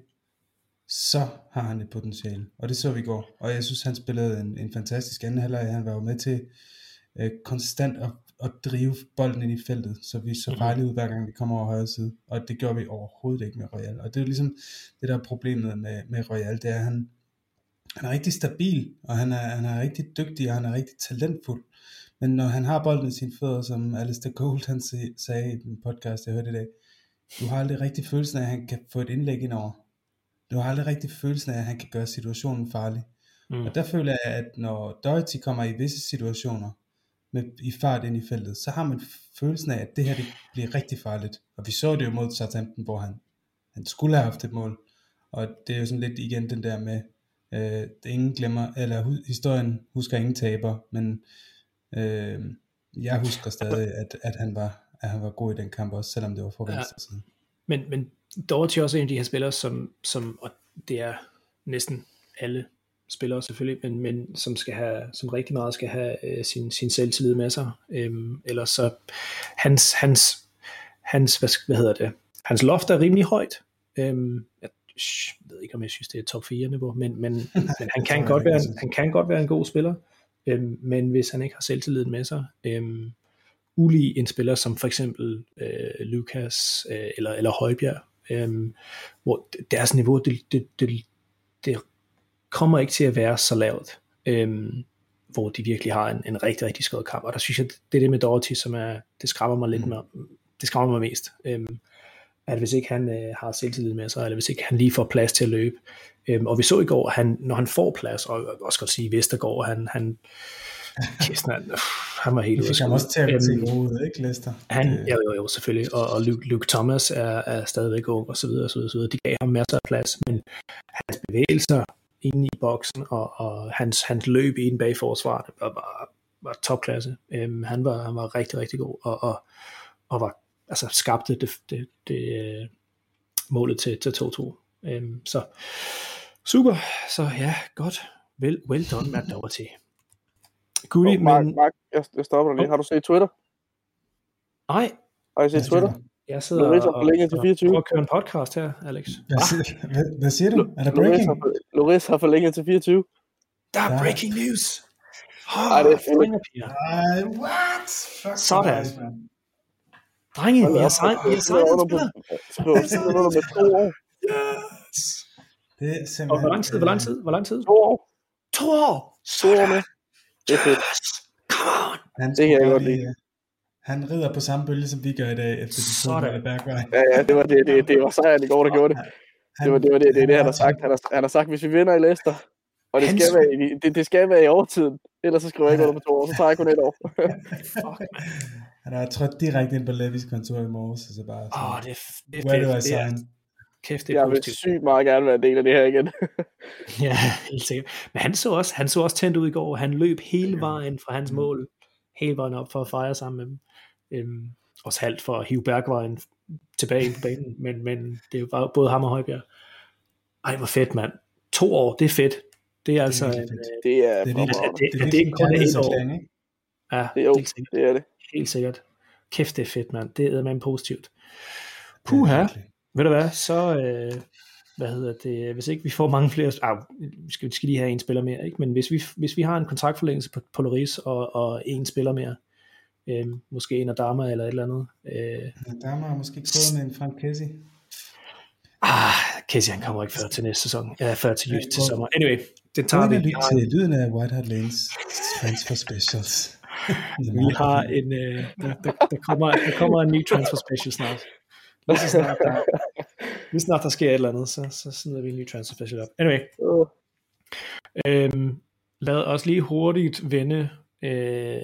så har han et potentiale. Og det så vi i går. Og jeg synes, han spillede en, en fantastisk anden halvleg. Han var jo med til øh, konstant at at drive bolden ind i feltet, så vi så mhm. farlige ud hver gang vi kommer over højre side. Og det gjorde vi overhovedet ikke med Royal. Og det er jo ligesom det der er problemet med, med Royal, det er, at han, han er rigtig stabil, og han er, han er rigtig dygtig, og han er rigtig talentfuld. Men når han har bolden i sine fødder, som Alistair Gold han sagde i den podcast, jeg hørte i dag, du har aldrig rigtig følelsen af, at han kan få et indlæg ind over. Du har aldrig rigtig følelsen af, at han kan gøre situationen farlig. Mm. Og der føler jeg, at når Doherty kommer i visse situationer, med, i fart ind i feltet, så har man følelsen af, at det her det bliver rigtig farligt. Og vi så det jo mod Southampton, hvor han, han skulle have haft et mål. Og det er jo sådan lidt igen den der med, Øh, ingen glemmer, eller historien husker ingen taber, men øh, jeg husker stadig, at, at, han var, at han var god i den kamp også, selvom det var fra Ja. venstre side. Men, men Doherty er også en af de her spillere, som, som og det er næsten alle spillere selvfølgelig, men, men som skal have, som rigtig meget skal have øh, sin, sin selvtillid med sig. Øhm, ellers så hans, hans, hans hvad, hvad hedder det, hans loft er rimelig højt. Øhm, jeg ved ikke, om jeg synes, det er top 4 niveau, men, men, men han, kan godt være, en- han kan godt være en god spiller. Øhm, men hvis han ikke har selvtilliden med sig, øhm, ulig en spiller som for eksempel øh, Lukas øh, eller, eller Højbjerg, øh, hvor deres niveau, det, det, det, det kommer ikke til at være så lavt, øh, hvor de virkelig har en, en rigtig, rigtig skød kamp. Og der synes jeg, det er det med Doherty, som er, det skræmmer mig lidt med, det skræmmer mig mest. Øh, at hvis ikke han øh, har selvtillid med sig, eller hvis ikke han lige får plads til at løbe. Øhm, og vi så i går, han, når han får plads, og også godt sige, Vestergaard, han, han, kæsten, han, han var helt Det ude af fik ham også til at Øhm, se ud, ikke Lester? han, Det- jo, jo, jo, selvfølgelig, og, og Luke, Luke Thomas er, er stadigvæk ung, og så videre, og så videre, og så videre. De gav ham masser af plads, men hans bevægelser inde i boksen, og, og hans, hans løb inde bag forsvaret var, var, var topklasse. Øhm, han, var, han var rigtig, rigtig god, og, og, og var, altså, skabte det, det, det øh, målet til, til 2-2. Øhm, så super, så ja, godt. Well, well done, Matt Doherty. Goodie, Oh, Mark, men Mark, jeg, jeg stopper dig lige. Har du set Twitter? nej, Har I set Twitter? Jeg sidder Lorenzo og, forlænget til og 24. prøver at køre en podcast her, Alex. Hvad, siger, hvad, hvad siger du? Er der Loris breaking? har, Loris har forlænget til 24. Der er Ja. breaking news. Oh, Ej, det er fedt. fingerpiger. Ej, what? Fuck Sådan. Drenge, vi har signet, en spiller. Skriver skriver under med to år. Yes. Det er simpelthen... Og hvor lang tid, hvor lang tid, hvor lang tid? To år. To år. To år med. Det er fedt. Yes. Come on. Det kan jeg godt lide. Han rider på samme bølge, som vi gør i dag, efter de to Sådan. mål af Bergvej. Ja, ja, det var, det, det, det var sejren i går, der gjorde det. Det var det, var det, det, er det han har sagt. Han har, han har sagt, hvis vi vinder i Leicester, og det Han skal, være, i- det, det skal være i overtiden, ellers så skriver jeg ikke under på to år, så tager jeg kun et år. Fuck, man. Han har trådt direkte ind på Levis kontor i morges, og så bare Åh, sådan, det er, det er where do I. Det sign? kæft, det er Jeg vil positivt. sygt meget gerne være en del af det her igen. Ja, helt sikkert. Men han så også, han så også tændt ud i går. Han løb hele vejen fra hans mål, hele vejen op for at fejre sammen med dem. Øhm, også halvt for at hive Bergvejen tilbage ind på banen, men, men det er jo bare både ham og Højbjerg. Ej, hvor fedt, mand. To år, det er fedt. Det er altså, en, øh, Det er, Det er for virkelig, meget. det- det er det er kun et ikke? ja, Det er jo, helt sikkert. det er det. Helt sikkert. Kæft, det er fedt, mand. Det er man positivt. Puha, ved du hvad, så, øh, hvad hedder det, hvis ikke vi får mange flere, ah, vi skal, vi skal lige have en spiller mere, ikke? men hvis vi, hvis vi har en kontraktforlængelse på, på Loris og, og en spiller mere, øh, måske en af damer eller et eller andet, øh, Der har måske krydret med en Frank Kessie. ah, Casey han kommer ikke før til næste sæson, ja, før til, til sommer. Anyway, det tager vi. lyt til lyden af White Hart Lanes Transfer Specials. vi har en, øh, der, der, der, kommer, der kommer en ny transfer special snart. Lige så snart der, lige snart der sker et eller andet, så, så smider vi en ny transfer special op. Anyway, Øhm, lad os lige hurtigt vende øh,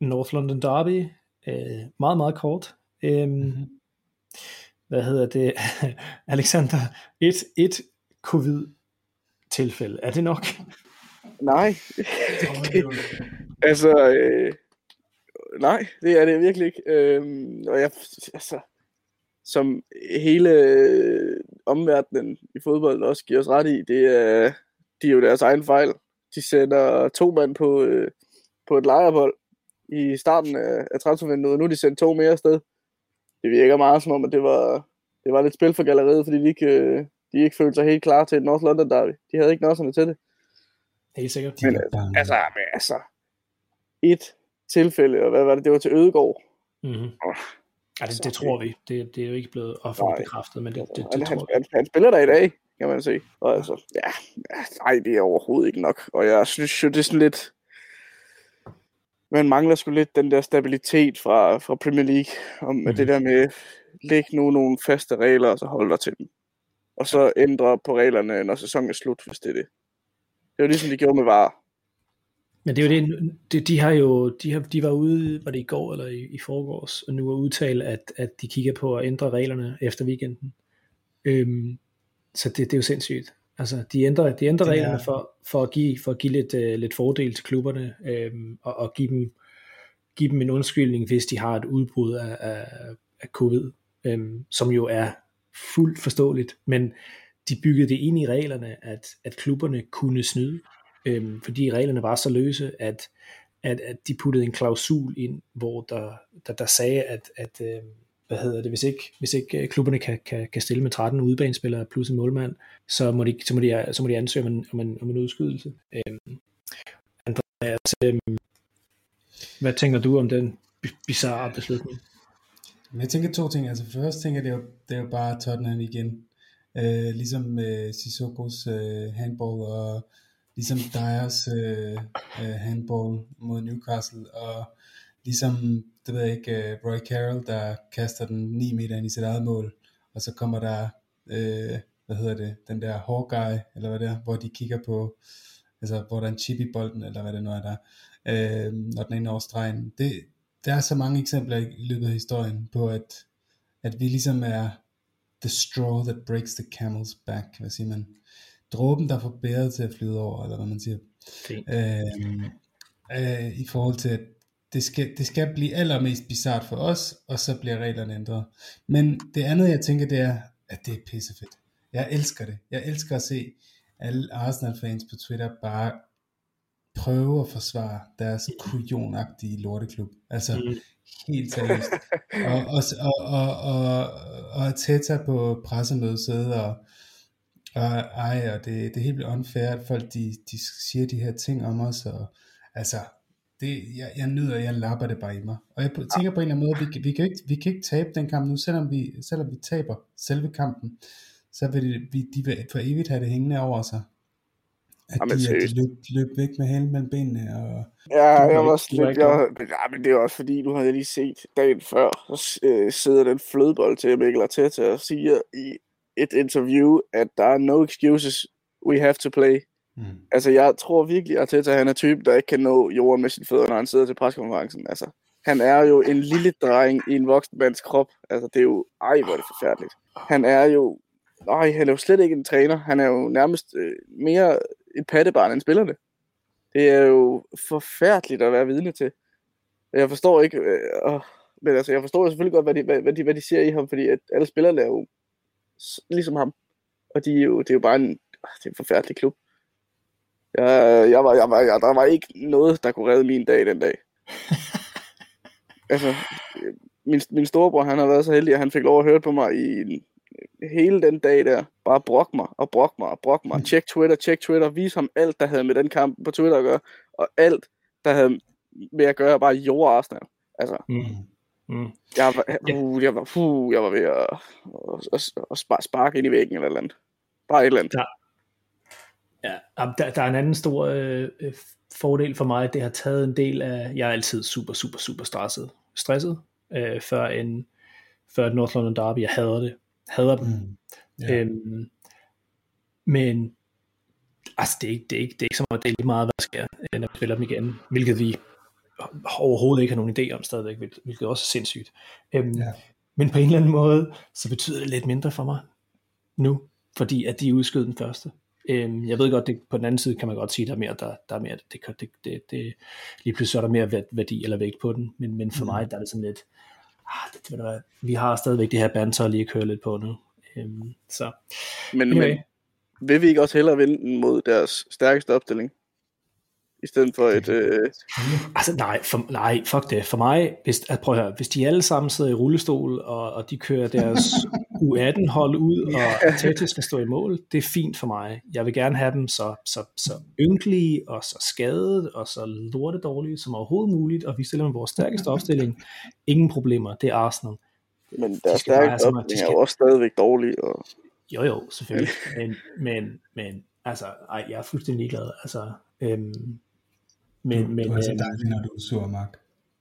North London Derby. Øh, meget, meget kort. Øhm, Mhm. Hvad hedder det? Alexander, et, et covid-tilfælde. Er det nok? Nej, altså, øh, nej, det er det virkelig ikke. Øhm, og jeg, altså, som hele øh, omverdenen i fodbold også giver os ret i, det er, de er jo deres egen fejl. De sender to mand på, øh, på et lejerbål i starten af, af transfervinduet, og nu er de sendt to mere afsted. Det virker meget som om, at det var, det var lidt spil for galleriet, fordi de ikke, øh, de ikke følte sig helt klar til et North London derby. De havde ikke nosserne til det. Helt sikkert. Men. Altså, men, altså, et tilfælde, og hvad var det, det var til Ødegård. Mm-hmm. Ja, det, det tror vi. Det, det er jo ikke blevet Nej. offentligt bekræftet, men det, det, han, det han, tror vi. han, han, spiller der i dag, kan man se. Og altså, ja, ja, nej, det er overhovedet ikke nok. Og jeg synes jo, det er sådan lidt... Man mangler sgu lidt den der stabilitet fra, fra Premier League. Om mm. Mhm. det der med, læg nu nogle faste regler, og så hold dig til dem. Og så ændre på reglerne, når sæsonen er slut, hvis det er det. Det er jo ligesom de gjorde med VAR. Men det er jo det, det de har jo, de, har, de var ude, var det i går eller i, i forgårs, og nu er udtalt, at, at de kigger på at ændre reglerne efter weekenden. Øhm, så det, det er jo sindssygt. Altså, de ændrer, de ændrer er- reglerne for, for at give, for at give lidt, uh, lidt fordel til klubberne, øhm, og, og give, dem, give dem en undskyldning, hvis de har et udbrud af, af, af covid, øhm, som jo er fuldt forståeligt, men de byggede det ind i reglerne, at, at klubberne kunne snyde, øhm, fordi reglerne var så løse, at, at, at de puttede en klausul ind, hvor der, der, der sagde, at, at øh, hvad hedder det, hvis ikke, hvis ikke øh, klubberne kan, kan, kan stille med 13 udebanespillere plus en målmand, så må de, så må de, så må de ansøge om en, om en, om en udskydelse. Øhm, Andreas, øhm, hvad tænker du om den bi- bizarre beslutning? Jeg tænker to ting. Altså først tænker jeg, det er jo, det er jo bare Tottenham igen. Øh, ligesom med Sissokos øh, handball, og ligesom Dyers øh, øh, handball mod Newcastle, og ligesom, det ved jeg ikke, øh, Roy Carroll, der kaster den 9 meter ind i sit eget mål, og så kommer der, øh, hvad hedder det, den der Hawkeye, eller hvad det er, hvor de kigger på, altså hvor der er en chip i bolden, eller hvad det nu er der, øh, når den inde over stregen. Det, der er så mange eksempler i løbet af historien på, at, at vi ligesom er the straw that breaks the camel's back, hvad siger man? Dråben, der får bæret til at flyde over, eller hvad man siger. Fint. Øh, øh, I forhold til, at det skal, det skal blive allermest bizart for os, og så bliver reglerne ændret. Men det andet, jeg tænker, det er, at det er pissefedt. Jeg elsker det. Jeg elsker at se alle Arsenal-fans på Twitter bare prøve at forsvare deres kujonagtige lorteklub. Altså, Mm. helt seriøst. og, og, og, og, og, og Teta på pressemødet sidde og, og ej, og det, det er helt unfair, at folk de, de siger de her ting om os, og altså, det, jeg, jeg nyder, jeg lapper det bare i mig. Og jeg tænker på en eller anden måde, vi, kan- vi, kan ikke, vi kan ikke tabe den kamp nu, selvom vi, selvom vi taber selve kampen, så vil det, vi, de vil for evigt have det hængende over sig. At Jamen, de, at de løb, løb væk med hælen mellem benene, og Ja, Du jeg var også du lidt, jeg, ja, men det er også fordi, nu har jeg lige set dagen før, så øh, sidder den flødebold til Mikkel Arteta og siger i et interview, at der er no excuses, we have to play mm, Altså, jeg tror virkelig, at Arteta han er typen, der ikke kan nå jorden med sine fødder, når han sidder til preskonferencen. Altså, han er jo en lille dreng i en voksen mands krop. Altså, det er jo, ej, hvor er det forfærdeligt. Han er jo, ej, han er jo slet ikke en træner. Han er jo nærmest øh, mere et pattebarn end spillerne. Det er jo forfærdeligt at være vidne til. Jeg forstår ikke, øh, øh, men altså, jeg forstår jo selvfølgelig godt, hvad de, hvad, hvad, de, hvad de ser i ham, fordi at alle spillerne er jo ligesom ham. Og de er jo, det er jo bare en, det er en forfærdelig klub. Jeg, jeg var, jeg var, jeg, der var ikke noget, der kunne redde min dag den dag. altså, min, min storebror, han har været så heldig, at han fik lov at høre på mig i hele den dag der. Bare brok mig, og brok mig, og brok mig. Tjek Twitter, tjek Twitter, vis ham alt, der havde med den kamp på Twitter at gøre, og alt, der havde med at gøre, bare jord Arsenal. Altså, Mm. Mm. jeg var, uh, jeg var, uh, jeg var ved at, at, at, at spar- sparke ind i væggen eller et eller andet. Bare et eller andet. Ja, der, der er en anden stor øh, øh, fordel for mig, det har taget en del af, jeg er altid super, super, super stresset, stresset øh, før, en, før et North London Derby, jeg hader det, hader dem, mm, ja. øhm, men altså det er, ikke, det, er ikke, det er ikke så meget, det er lige meget, hvad der sker, øh, når vi spiller dem igen, hvilket vi overhovedet ikke har nogen idé om stadigvæk, hvil- hvilket også er sindssygt. Øhm, Ja. Men på en eller anden måde, så betyder det lidt mindre for mig nu, fordi at de udskød den første. Øhm, jeg ved godt, det, på den anden side kan man godt sige, at der er mere, der, der er mere, det, det, det, det, lige pludselig så er der mere væ- værdi eller vægt på den, men, men for Mm. mig, der er det sådan lidt, ah, det, det, det, vi har stadigvæk det her banter lige at køre lidt på nu. Øhm, så, Men, anyway, men vil vi ikke også hellere vinde mod deres stærkeste opstilling? I stedet for et... Øh, altså nej, for, nej, fuck det. For mig, hvis, at, prøv at høre, hvis de alle sammen sidder i rullestol, og, og de kører deres U18-hold ud, og Arteta skal stå i mål, det er fint for mig. Jeg vil gerne have dem så, så, så ynkelige, og så skadet, og så lortedårlige som overhovedet muligt, og vi stiller med vores stærkeste opstilling. Ingen problemer, det er Arsenal. men meget- de opstilling er skal- jo også stadigvæk dårlig. Og, Jo jo, selvfølgelig. Men, men, men altså, ej, jeg er fuldstændig ligeglad. Altså, øhm, men, du, men, du er så øhm, dejlig, når du er sur, Mark.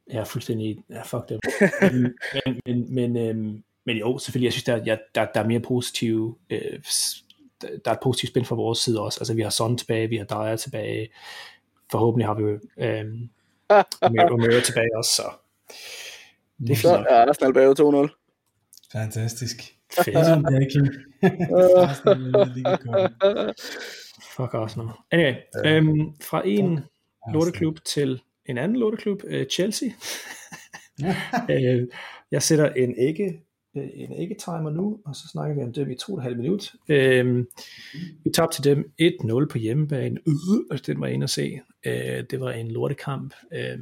Jeg er fuldstændig, ja, fuck det. men, men, men, men, øhm, men jo, selvfølgelig, jeg synes, der, jeg, der, der er mere positive, øh, der er et positivt spil fra vores side også. Altså, vi har Son tilbage, vi har Dyer tilbage, forhåbentlig har vi jo øhm, Romero tilbage også, så det er så fint. er Arsenal bag 2-0. Fantastisk. Fedt. Fuck Arsenal. Anyway, øhm, fra en lorteklub til en anden lorteklub, uh, Chelsea. øh, jeg sætter en ikke øh, en ikke timer nu, og så snakker vi om dem i to og halv minut. Øh, vi tabte til dem 1-0 på hjemmebane. Øh, den var inde at se. Øh, det var en lortekamp. Øh,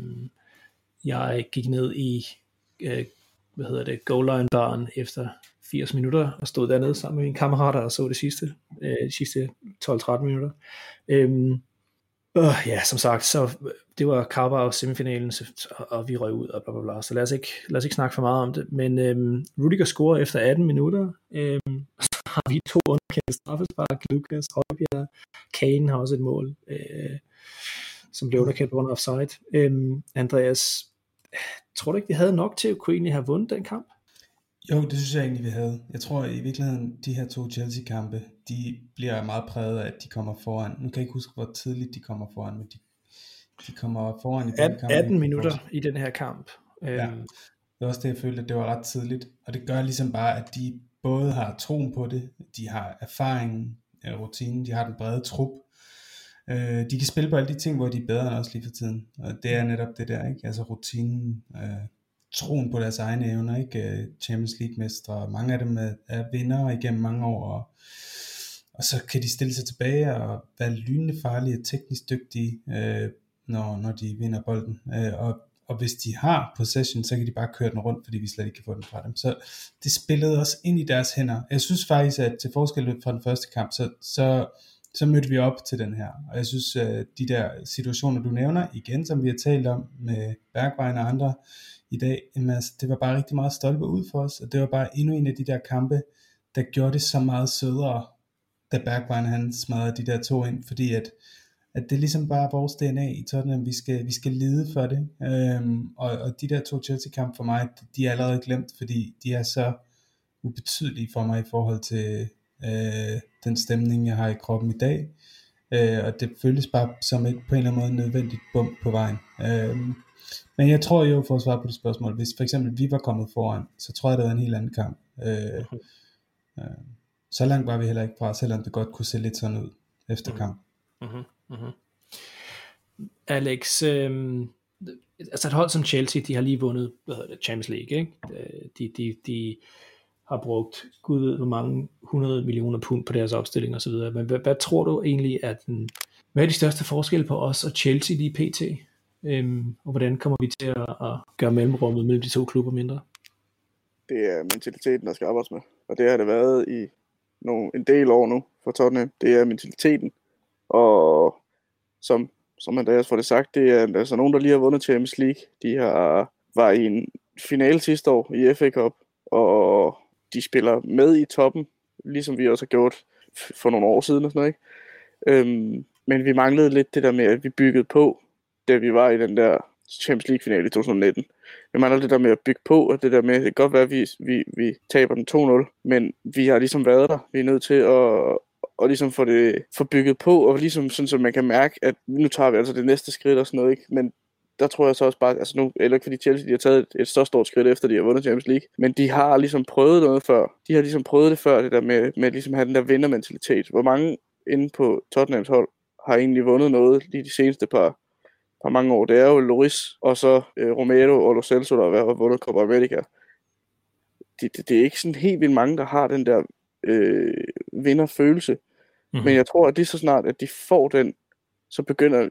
jeg gik ned i øh, hvad hedder det, goal line barn efter 80 minutter, og stod dernede sammen med mine kammerater og så det sidste, øh, de sidste 12-13 minutter. Øhm, øh, ja, som sagt, så det var Carabao semifinalen, så, og, vi røg ud og bla bla bla, så lad os ikke, lad os ikke snakke for meget om det, men øhm, Rudiger scorer efter 18 minutter, øhm, så har vi to underkendte straffespark, Lukas, Højbjerg, Kane har også et mål, øh, som blev underkendt på offside. Øhm, Andreas, tror du ikke, vi havde nok til at kunne egentlig have vundet den kamp? Jo, det synes jeg egentlig, vi havde. Jeg tror i virkeligheden, de her to Chelsea-kampe, de bliver meget præget af, at de kommer foran. Nu kan jeg ikke huske, hvor tidligt de kommer foran, men de, de kommer foran i den kamp. 18 minutter i den her kamp. Ja, øhm. det var også det, jeg følte, at det var ret tidligt. Og det gør ligesom bare, at de både har troen på det, de har erfaringen, rutinen, de har den brede trup, Øh, de kan spille på alle de ting, hvor de er bedre end os lige for tiden. Og det er netop det der, ikke? Altså rutinen, øh, troen på deres egne evner, ikke? Øh, Champions League mestre, mange af dem er, er vinder igennem mange år, og, og så kan de stille sig tilbage og være lynende farlige og teknisk dygtige, øh, når, når de vinder bolden. Øh, og, og hvis de har possession, så kan de bare køre den rundt, fordi vi slet ikke kan få den fra dem. Så det spillede også ind i deres hænder. Jeg synes faktisk, at til forskel fra den første kamp, så, så så mødte vi op til den her. Og jeg synes, at de der situationer, du nævner, igen, som vi har talt om med Bergvejen og andre i dag, jamen, altså, det var bare rigtig meget stolpe ud for os, og det var bare endnu en af de der kampe, der gjorde det så meget sødere, da Bergwijn han smadrede de der to ind, fordi at, at det er ligesom bare vores DNA i Tottenham, vi skal, vi skal lide for det, øhm, og, og de der to Chelsea-kampe for mig, de er allerede glemt, fordi de er så ubetydelige for mig i forhold til øh, den stemning, jeg har i kroppen i dag. Øh, og det føles bare som et på en eller anden måde nødvendigt bump på vejen. Øh, men jeg tror jo, for at svare på det spørgsmål, hvis for eksempel vi var kommet foran, så tror jeg, det var en helt anden kamp. Øh, øh, så langt var vi heller ikke fra, selvom det godt kunne se lidt sådan ud efter mm. kamp. Mm-hmm. Mm-hmm. Alex, øh, altså et hold som Chelsea, de har lige vundet hvad hedder det, Champions League, ikke? Øh, de, de, de, har brugt gud ved hvor mange 100 millioner pund på deres opstilling og så videre. Men hvad, hvad tror du egentlig, at den, hvad er de største forskelle på os og Chelsea lige pt? Øhm, og hvordan kommer vi til at, at gøre mellemrummet mellem de to klubber mindre? Det er mentaliteten, der skal arbejdes med. Og det har det været i nogle, en del år nu for Tottenham. Det er mentaliteten. Og som, som Andreas får det sagt, det er altså nogen, der lige har vundet Champions League. De har var i en finale sidste år i FA Cup, og de spiller med i toppen, ligesom vi også har gjort for nogle år siden og sådan noget, ikke? Øhm, men vi manglede lidt det der med, at vi byggede på, da vi var i den der Champions League finale i 2019. Vi mangler det der med at bygge på, og det der med, det kan godt være, at vi, vi, vi taber den 2-0, men vi har ligesom været der. Vi er nødt til at, og ligesom få det få bygget på, og ligesom sådan, så man kan mærke, at nu tager vi altså det næste skridt og sådan noget, ikke? Men der tror jeg så også bare, altså nu, eller ikke fordi Chelsea de har taget et, et så stort skridt efter, de har vundet Champions League, men de har ligesom prøvet noget før. De har ligesom prøvet det før, det der med, med ligesom at have den der vindermentalitet. Hvor mange inde på Tottenhams hold har egentlig vundet noget lige de seneste par, par mange år. Det er jo Loris, og så øh, Romero og Lo Celso, der har vundet Copa America. Det, det, det, er ikke sådan helt vildt mange, der har den der øh, vinderfølelse. Mm-hmm. Men jeg tror, at det så snart, at de får den, så begynder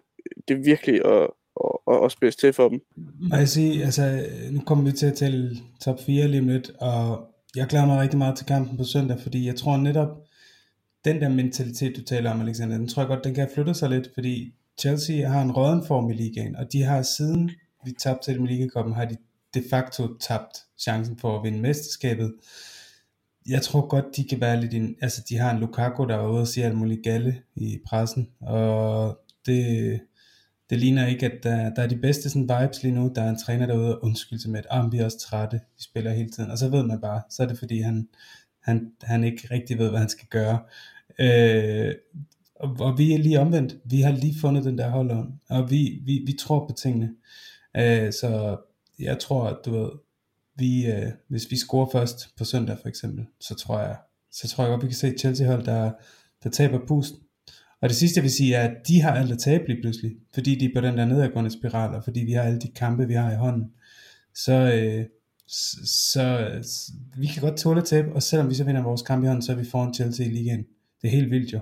det virkelig at, og, og, og spidse til for dem. Må jeg sige, altså, nu kommer vi til at tælle top 4 lige om lidt, og jeg glæder mig rigtig meget til kampen på søndag, fordi jeg tror netop, den der mentalitet, du taler om, Alexander, den tror jeg godt, den kan flytte sig lidt, fordi Chelsea har en råden form i ligaen, og de har siden vi tabte til dem i ligakoppen, har de de facto tabt chancen for at vinde mesterskabet. Jeg tror godt, de kan være lidt en, altså de har en Lukaku, der er ude og sige alt muligt galle i pressen, og det, det ligner ikke, at der, der er de bedste sådan, vibes lige nu. Der er en træner derude og undskyld sig med, at ah, vi er også trætte, vi spiller hele tiden. Og så ved man bare, så er det fordi, han, han, han ikke rigtig ved, hvad han skal gøre. Øh, og, og vi er lige omvendt. Vi har lige fundet den der hold og vi, vi, vi tror på tingene. Øh, så jeg tror, at du ved, vi, øh, hvis vi scorer først på søndag for eksempel, så tror jeg, så tror jeg godt, vi kan se et Chelsea-hold, der, der taber pusten. Og det sidste jeg vil sige er, at de har alt at tabe lige pludselig, fordi de er på den der nedadgående spiral, og fordi vi har alle de kampe, vi har i hånden. Så, øh, så, så vi kan godt tåle at tabe, og selvom vi så vinder vores kamp i hånden, så er vi foran Chelsea i ligaen. Det er helt vildt jo.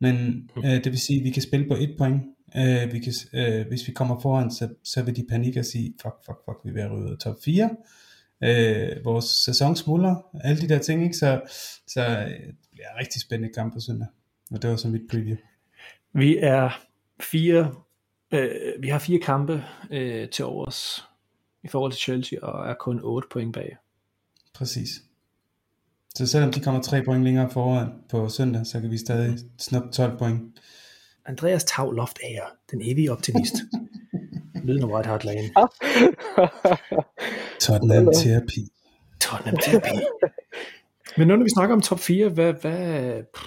Men øh, det vil sige, at vi kan spille på et point. Øh, vi kan, øh, hvis vi kommer foran, så, så vil de panik og sige, fuck, fuck, fuck, vi er ved at ryge top 4. Øh, vores sæson smuldrer, alle de der ting, ikke? Så, så øh, det bliver en rigtig spændende kamp på søndag. Og det var så mit preview. Vi er fire, øh, vi har fire kampe øh, til overs i forhold til Chelsea, og er kun 8 point bag. Præcis. Så selvom de kommer tre point længere foran på søndag, så kan vi stadig snuppe 12 point. Andreas Tav Loft er den evige optimist. Lyden af White Hart Lane. Tottenham terapi. Tottenham terapi. Men nu når vi snakker om top 4, hvad... hvad pff,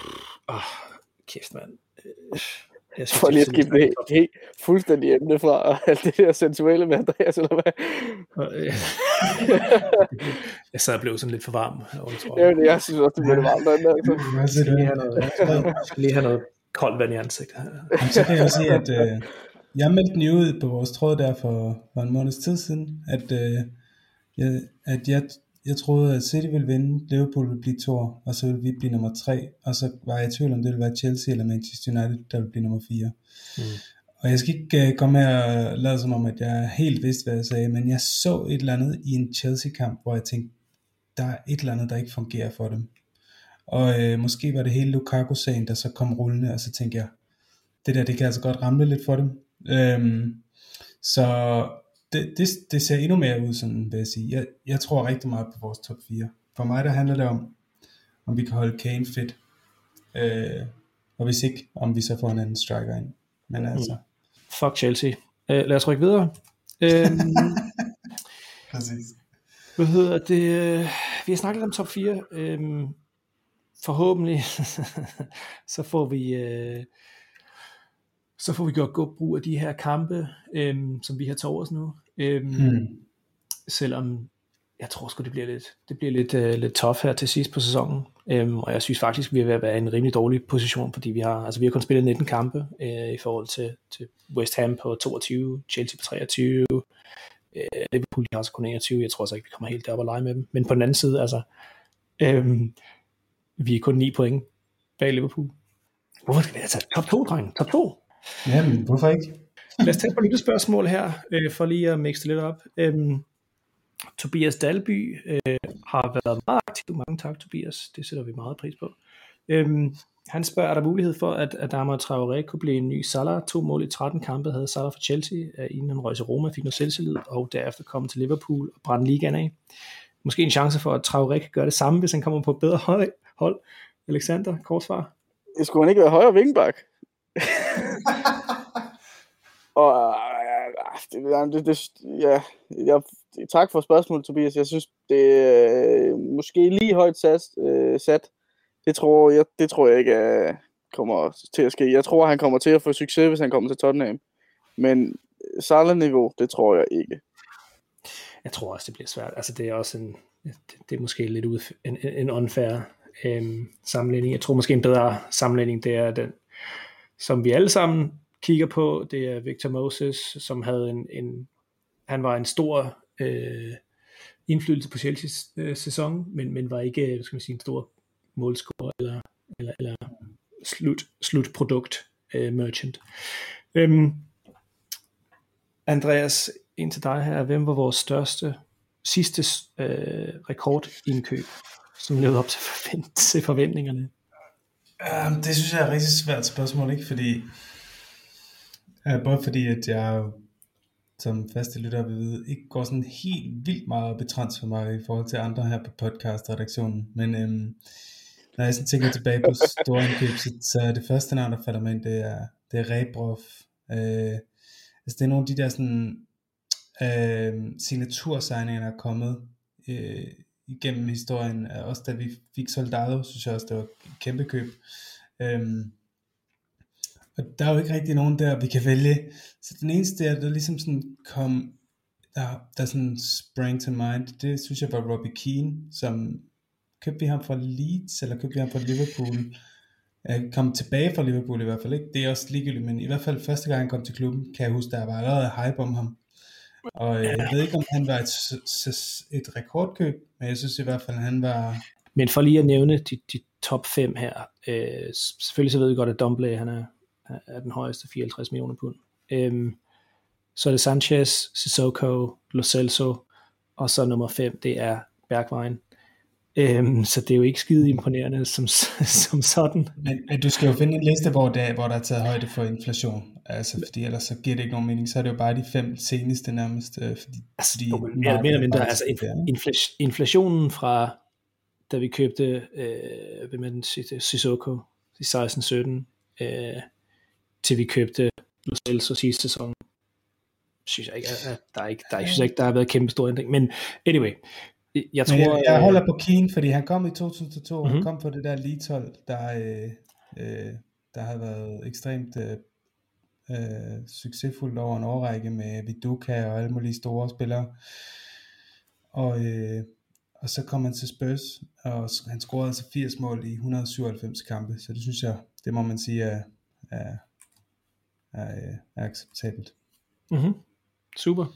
oh, kæft mand. Øh, Jeg synes, For lige at skifte helt, helt fuldstændig emne fra alt det der sensuelle med Andreas, eller hvad? jeg sad og blev sådan lidt for varm. Tror jeg. Ja, jeg synes også, det blev varmt. Der, altså. Jeg skal lige have noget, skal lige have noget koldt vand i ansigtet. Jamen, så kan jeg sige, at øh, jeg meldte den ud på vores tråd der for, for en måneds tid siden, at, øh, jeg, at jeg jeg troede, at City ville vinde, Liverpool ville blive to, og så ville vi blive nummer tre, og så var jeg i tvivl om, det ville være Chelsea eller Manchester United, der ville blive nummer fire. Mm. Og jeg skal ikke uh, komme med og lade som om, at jeg helt vidste, hvad jeg sagde, men jeg så et eller andet i en Chelsea-kamp, hvor jeg tænkte, der er et eller andet, der ikke fungerer for dem. Og øh, måske var det hele Lukaku-sagen, der så kom rullende, og så tænkte jeg, det der, det kan altså godt ramle lidt for dem. Øhm, så det, det, det ser endnu mere ud, sådan vil jeg sige. Jeg, jeg tror rigtig meget på vores top 4. For mig der handler det om, om vi kan holde Kane fit. Øh, og hvis ikke, om vi så får en anden striker ind. Men altså... Mm. Fuck Chelsea. Øh, lad os rykke videre. Øh, Præcis. Hvad hedder det? Vi har snakket om top 4. Øh, forhåbentlig så får vi... Øh, så får vi gjort god brug af de her kampe, øhm, som vi har taget os nu. Øhm, hmm. Selvom jeg tror sgu, det bliver lidt, det bliver lidt, uh, lidt tough her til sidst på sæsonen. Øhm, og jeg synes faktisk, vi er ved at være i en rimelig dårlig position, fordi vi har, altså vi har kun spillet 19 kampe øh, i forhold til, til West Ham på 22, Chelsea på 23, øh, Liverpool har også kun 21. Jeg tror så ikke, vi kommer helt derop og lege med dem. Men på den anden side, altså, øhm, vi er kun 9 point bag Liverpool. Hvorfor skal vi taget top 2, dreng? Top 2? Jamen, hvorfor ikke? Lad os tage et spørgsmål her, øh, for lige at mixe det lidt op. Øhm, Tobias Dalby øh, har været meget aktiv. Mange tak, Tobias. Det sætter vi meget pris på. Øhm, han spørger, er der mulighed for, at Adama Traoré kunne blive en ny Salah? To mål i 13 kampe havde Salah for Chelsea, inden han røg til Roma, fik noget selvtillid, og derefter kom til Liverpool og brændte ligaen af. Måske en chance for, at Traoré kan gøre det samme, hvis han kommer på et bedre hold. Alexander, korsvar? Det skulle han ikke være højre vingbak? og det, det, det, ja, jeg, tak for spørgsmålet, Tobias. Jeg synes, det er måske lige højt sat. Øh, sat. Det, tror jeg, det tror jeg ikke uh, kommer til at ske. Jeg tror, han kommer til at få succes, hvis han kommer til Tottenham. Men Salah-niveau, det tror jeg ikke. Jeg tror også, det bliver svært. Altså, det er også en, det, det er måske lidt ud, en, en unfair øhm, sammenligning. Jeg tror måske en bedre sammenligning, det er den, som vi alle sammen kigger på, det er Victor Moses, som havde en, en han var en stor øh, indflydelse på Chelsea's øh, sæson, men, men var ikke hvad skal man sige, en stor målscorer eller, eller, eller slut, slutprodukt øh, merchant. Øhm, Andreas, ind til dig her. Hvem var vores største sidste øh, rekordindkøb, som levede op til, forvent- til forventningerne? Um, det synes jeg er et rigtig svært spørgsmål, ikke? Fordi, uh, både fordi, at jeg som faste lytter vil vide, ikke går sådan helt vildt meget op i mig i forhold til andre her på podcast-redaktionen. Men øhm, når jeg sådan tænker tilbage på store indkøb, så, så er det første navn, der falder mig ind, det er, det er Rebrov. Øh, altså det er nogle af de der sådan øh, signatursigninger, der er kommet øh, igennem historien. Øh, også da vi fik Soldado, synes jeg også, det var et kæmpe køb. Øhm, og der er jo ikke rigtig nogen der, vi kan vælge. Så den eneste der, der ligesom sådan kom der, der sådan sprang to mind, det synes jeg var Robbie Keane, som købte vi ham fra Leeds, eller købte vi ham fra Liverpool, jeg kom tilbage fra Liverpool i hvert fald ikke, det er også ligegyldigt, men i hvert fald første gang han kom til klubben, kan jeg huske, der var allerede hype om ham. Og øh, jeg ved ikke, om han var et, et rekordkøb, men jeg synes i hvert fald, at han var... Men for lige at nævne de, de top 5 her, øh, selvfølgelig så ved vi godt, at Dumbley, han er, er den højeste, 54 millioner pund. Øh, så er det Sanchez, Sissoko, Lo Celso, og så nummer 5, det er Bergwijn. Øhm, så det er jo ikke skide imponerende som, som sådan. Men, men du skal jo finde en liste, hvor der, hvor der er taget højde for inflation. Altså, fordi ellers så giver det ikke nogen mening. Så er det jo bare de fem seneste nærmest. Øh, fordi, altså, fordi mere eller mindre, mindre altså infl- inflationen fra, da vi købte, øh, hvem er den Sissoko i 16-17, øh, til vi købte Lo Celso sidste sæson, synes jeg ikke, at der er ikke, der, jeg synes ikke, der har været kæmpe stor ændring. Men anyway, jeg tror, jeg, jeg holder på Keane, fordi han kom i 2002, mm-hmm. han kom på det der Leeds-hold, der, øh, øh, der har været ekstremt øh, øh, succesfuldt over en årrække med Viduka og alle mulige store spillere. Og, øh, og så kom han til Spurs, og han scorede altså 80 mål i 197 kampe, så det synes jeg, det må man sige er, er, er, er acceptabelt. Mm-hmm. Super.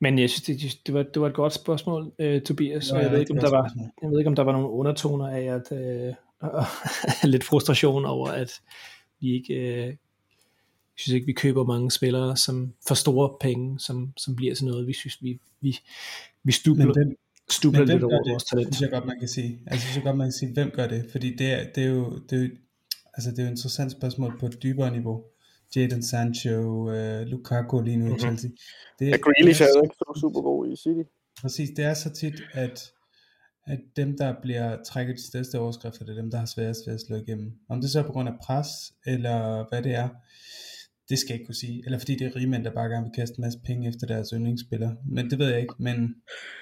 Men jeg synes, det, det, var, det var et godt spørgsmål, uh, Tobias. Ja, jeg, ved ikke, om der var, jeg ved ikke, om der var nogle undertoner af, at uh, lidt frustration over, at vi ikke, uh, jeg synes ikke, vi køber mange spillere, som for store penge, som, som bliver til noget. Vi synes, vi, vi, vi stubler, men stubler lidt over det? vores talent. Det synes jeg godt, man kan sige. Altså, jeg synes godt, man kan sige, hvem gør det? Fordi det er, det er jo, det er jo, altså, det er jo et interessant spørgsmål på et dybere niveau. Jadon Sancho, uh, Lukaku lige nu mm-hmm. i mhm. Chelsea. Det, ja, Grealish er jo ikke så super god i City. Præcis, det er så tit, at, at dem, der bliver trækket de største overskrifter, det er dem, der har sværest ved at slå igennem. Om det så er på grund af pres, eller hvad det er, det skal jeg ikke kunne sige. Eller fordi det er rigmænd, der bare gerne vil kaste en masse penge efter deres yndlingsspiller. Men det ved jeg ikke. Men,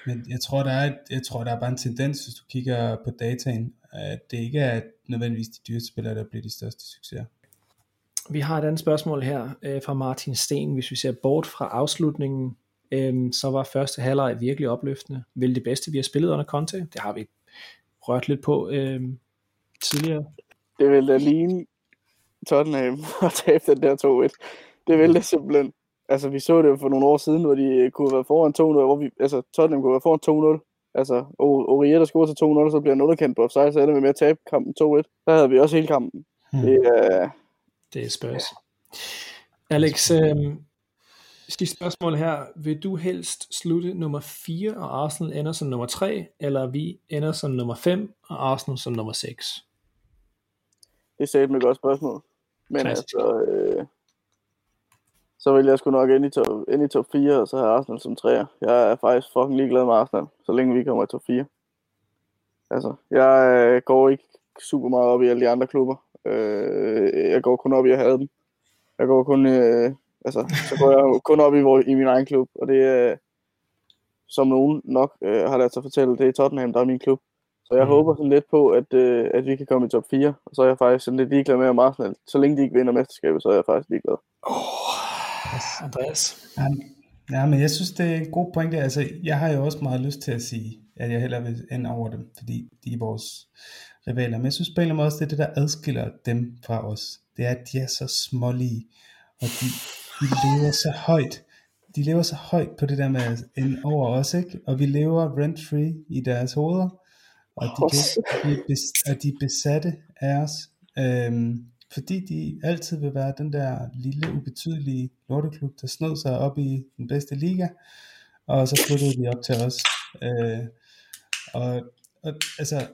men jeg, tror, der er et, jeg tror, der er bare en tendens, hvis du kigger på dataen, at det ikke er nødvendigvis de dyreste spillere, der bliver de største succeser. Vi har et andet spørgsmål her øh, fra Martin Sten. Hvis vi ser bort fra afslutningen, øh, så var første halvleg virkelig opløftende. Vel det bedste, vi har spillet under Conte? Det har vi rørt lidt på øh, tidligere. Det vil da ligne Tottenham at tabe den der 2-1. Det vil det simpelthen. Altså, vi så det jo for nogle år siden, hvor de kunne være foran 2-0, hvor vi, altså, Tottenham kunne være foran 2-0. Altså, Oria, der scorer til 2-0, så bliver han underkendt på offside, så ender vi med at tabe kampen 2-1. Der havde vi også hele kampen. Hmm. Det, uh, det er Spurs. Ja. Alex, øh, sidste spørgsmål her. Vil du helst slutte nummer 4, og Arsenal ender som nummer 3, eller vi ender som nummer 5, og Arsenal som nummer 6? Det er et godt spørgsmål. Men Klassisk. altså, øh, så vil jeg sgu nok ind i, top, ind i top 4, og så har Arsenal som 3. Jeg er faktisk fucking ligeglad med Arsenal, så længe vi kommer i top 4. Altså, jeg øh, går ikke super meget op i alle de andre klubber. Øh, jeg går kun op i at have dem. Jeg går kun, øh, altså, så går jeg kun op i, i min egen klub, og det er, øh, som nogen nok øh, har lært sig at fortælle, det er Tottenham, der er min klub. Så jeg mm. håber sådan lidt på, at, øh, at vi kan komme i top 4, og så er jeg faktisk sådan lidt ligeglad med om Arsenal. Så længe de ikke vinder mesterskabet, så er jeg faktisk ligeglad. Oh, Andreas. Ja, ja, men jeg synes, det er en god pointe. Altså, jeg har jo også meget lyst til at sige, at jeg hellere vil ende over dem, fordi de er vores rivaler. Men jeg synes på en eller anden måde også, det er det, der adskiller dem fra os. Det er, at de er så smålige, og de, de lever så højt. De lever så højt på det der med en over os, ikke? Og vi lever rent-free i deres hoveder, og de, kan, de, er, og de er besatte af os. Øhm, fordi de altid vil være den der lille, ubetydelige lorteklub, der snød sig op i den bedste liga, og så flyttede de op til os. Øh, og, og altså,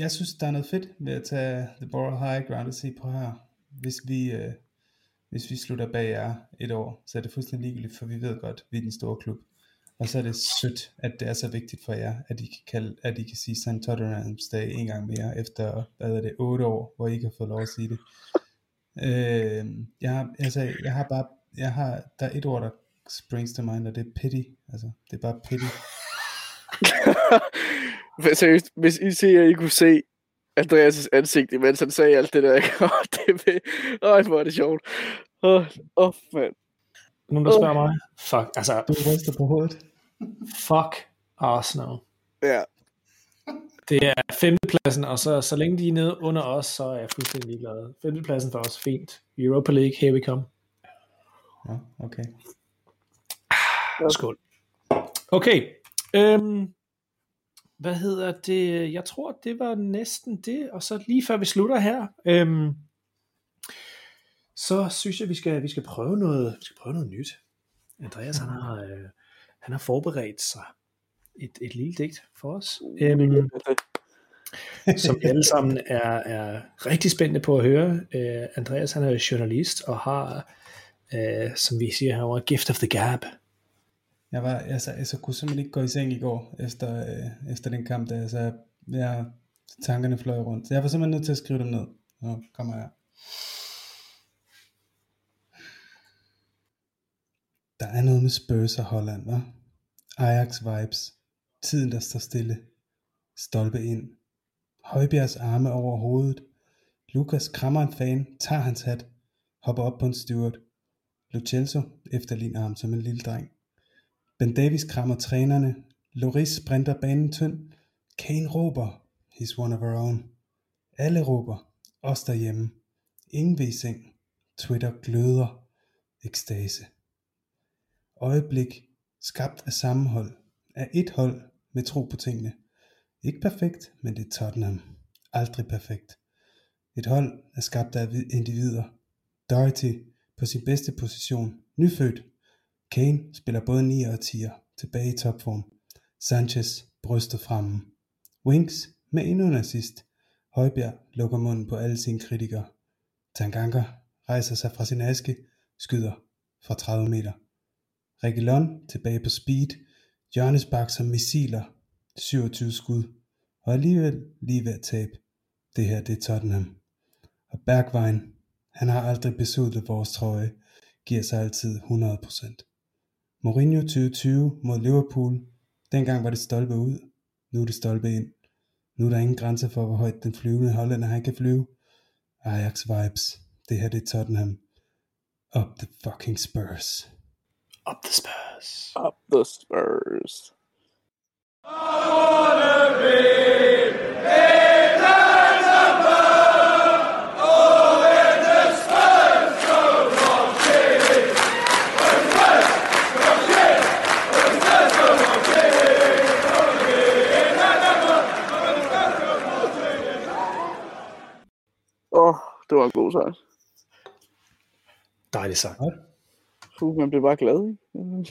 jeg synes, der er noget fedt ved at tage The Borough High Ground og se på her. Hvis vi, øh, hvis vi slutter bag jer et år, så er det fuldstændig ligegyldigt, for vi ved godt, vi er den store klub. Og så er det sødt, at det er så vigtigt for jer, at I kan, kalde, at I kan sige St. Tottenham's Day en gang mere, efter, hvad er det, otte år, hvor I ikke har fået lov at sige det. Øh, jeg, har, altså, jeg har bare, jeg har, der er et ord, der springs to mind, og det er pity. Altså, det er bare pity. Seriøst, hvis I ser, at I kunne se Andreas' ansigt, imens han sagde alt det der, ikke? det vil... Øj, hvor er det sjovt. Åh, oh, oh, mand. Nogen, der spørger mig? Fuck, altså, Du ryster på hovedet. fuck Arsenal. Ja. Det er femtepladsen, og så, så længe de er nede under os, så er jeg fuldstændig ligeglad. Femtepladsen for os, fint. Europa League, here we come. Ja, okay. Skål. Okay. Øhm, hvad hedder det? Jeg tror, det var næsten det. Og så lige før vi slutter her, øhm, så synes jeg, vi skal, vi skal prøve noget, vi skal prøve noget nyt. Andreas, han har, øh, han har forberedt sig et, et lille digt for os, øhm, som vi alle sammen er, er rigtig spændte på at høre. Øh, Andreas, han er journalist og har, øh, som vi siger herovre, gift of the gab. Jeg, var, altså, jeg så kunne simpelthen ikke gå i seng i går, efter, øh, efter den kamp der, så jeg, jeg, tankerne fløj rundt. Så jeg var simpelthen nødt til at skrive dem ned. Nu kommer jeg. Der er noget med Spurs og Holland, hva'? Ajax vibes. Tiden, der står stille. Stolpe ind. Højbjergs arme over hovedet. Lukas krammer en fan, tager hans hat, hopper op på en steward. Lucenzo efterligner ham som en lille dreng. Ben Davis krammer trænerne. Loris sprinter banen tynd. Kane råber, he's one of our own. Alle råber, os derhjemme. Ingen ved seng. Twitter gløder. Ekstase. Øjeblik, skabt af sammenhold. Af et hold med tro på tingene. Ikke perfekt, men det er Tottenham. Aldrig perfekt. Et hold er skabt af individer. Doherty på sin bedste position. Nyfødt. Kane spiller både 9 og 10'er. Tilbage i topform. Sanchez bryster fremme. Winks med endnu en assist. Højbjerg lukker munden på alle sine kritikere. Tanganga rejser sig fra sin aske, skyder fra 30 meter. Reguilon tilbage på speed. Jørgens som missiler. 27 skud. Og alligevel lige ved at tabe. Det her det er Tottenham. Og Bergwijn, han har aldrig besudlet vores trøje, giver sig altid 100%. Mourinho 2020 mod Liverpool. Dengang var det stolpe ud. Nu er det stolpe ind. Nu er der ingen grænser for, hvor højt den flyvende hollænder han kan flyve. Ajax vibes. Det her det er Tottenham. Up the fucking Spurs. Up the Spurs. Up the Spurs. Åh, oh, det var en god sang. Dejligt sagt. Puh, man bliver bare glad, ikke?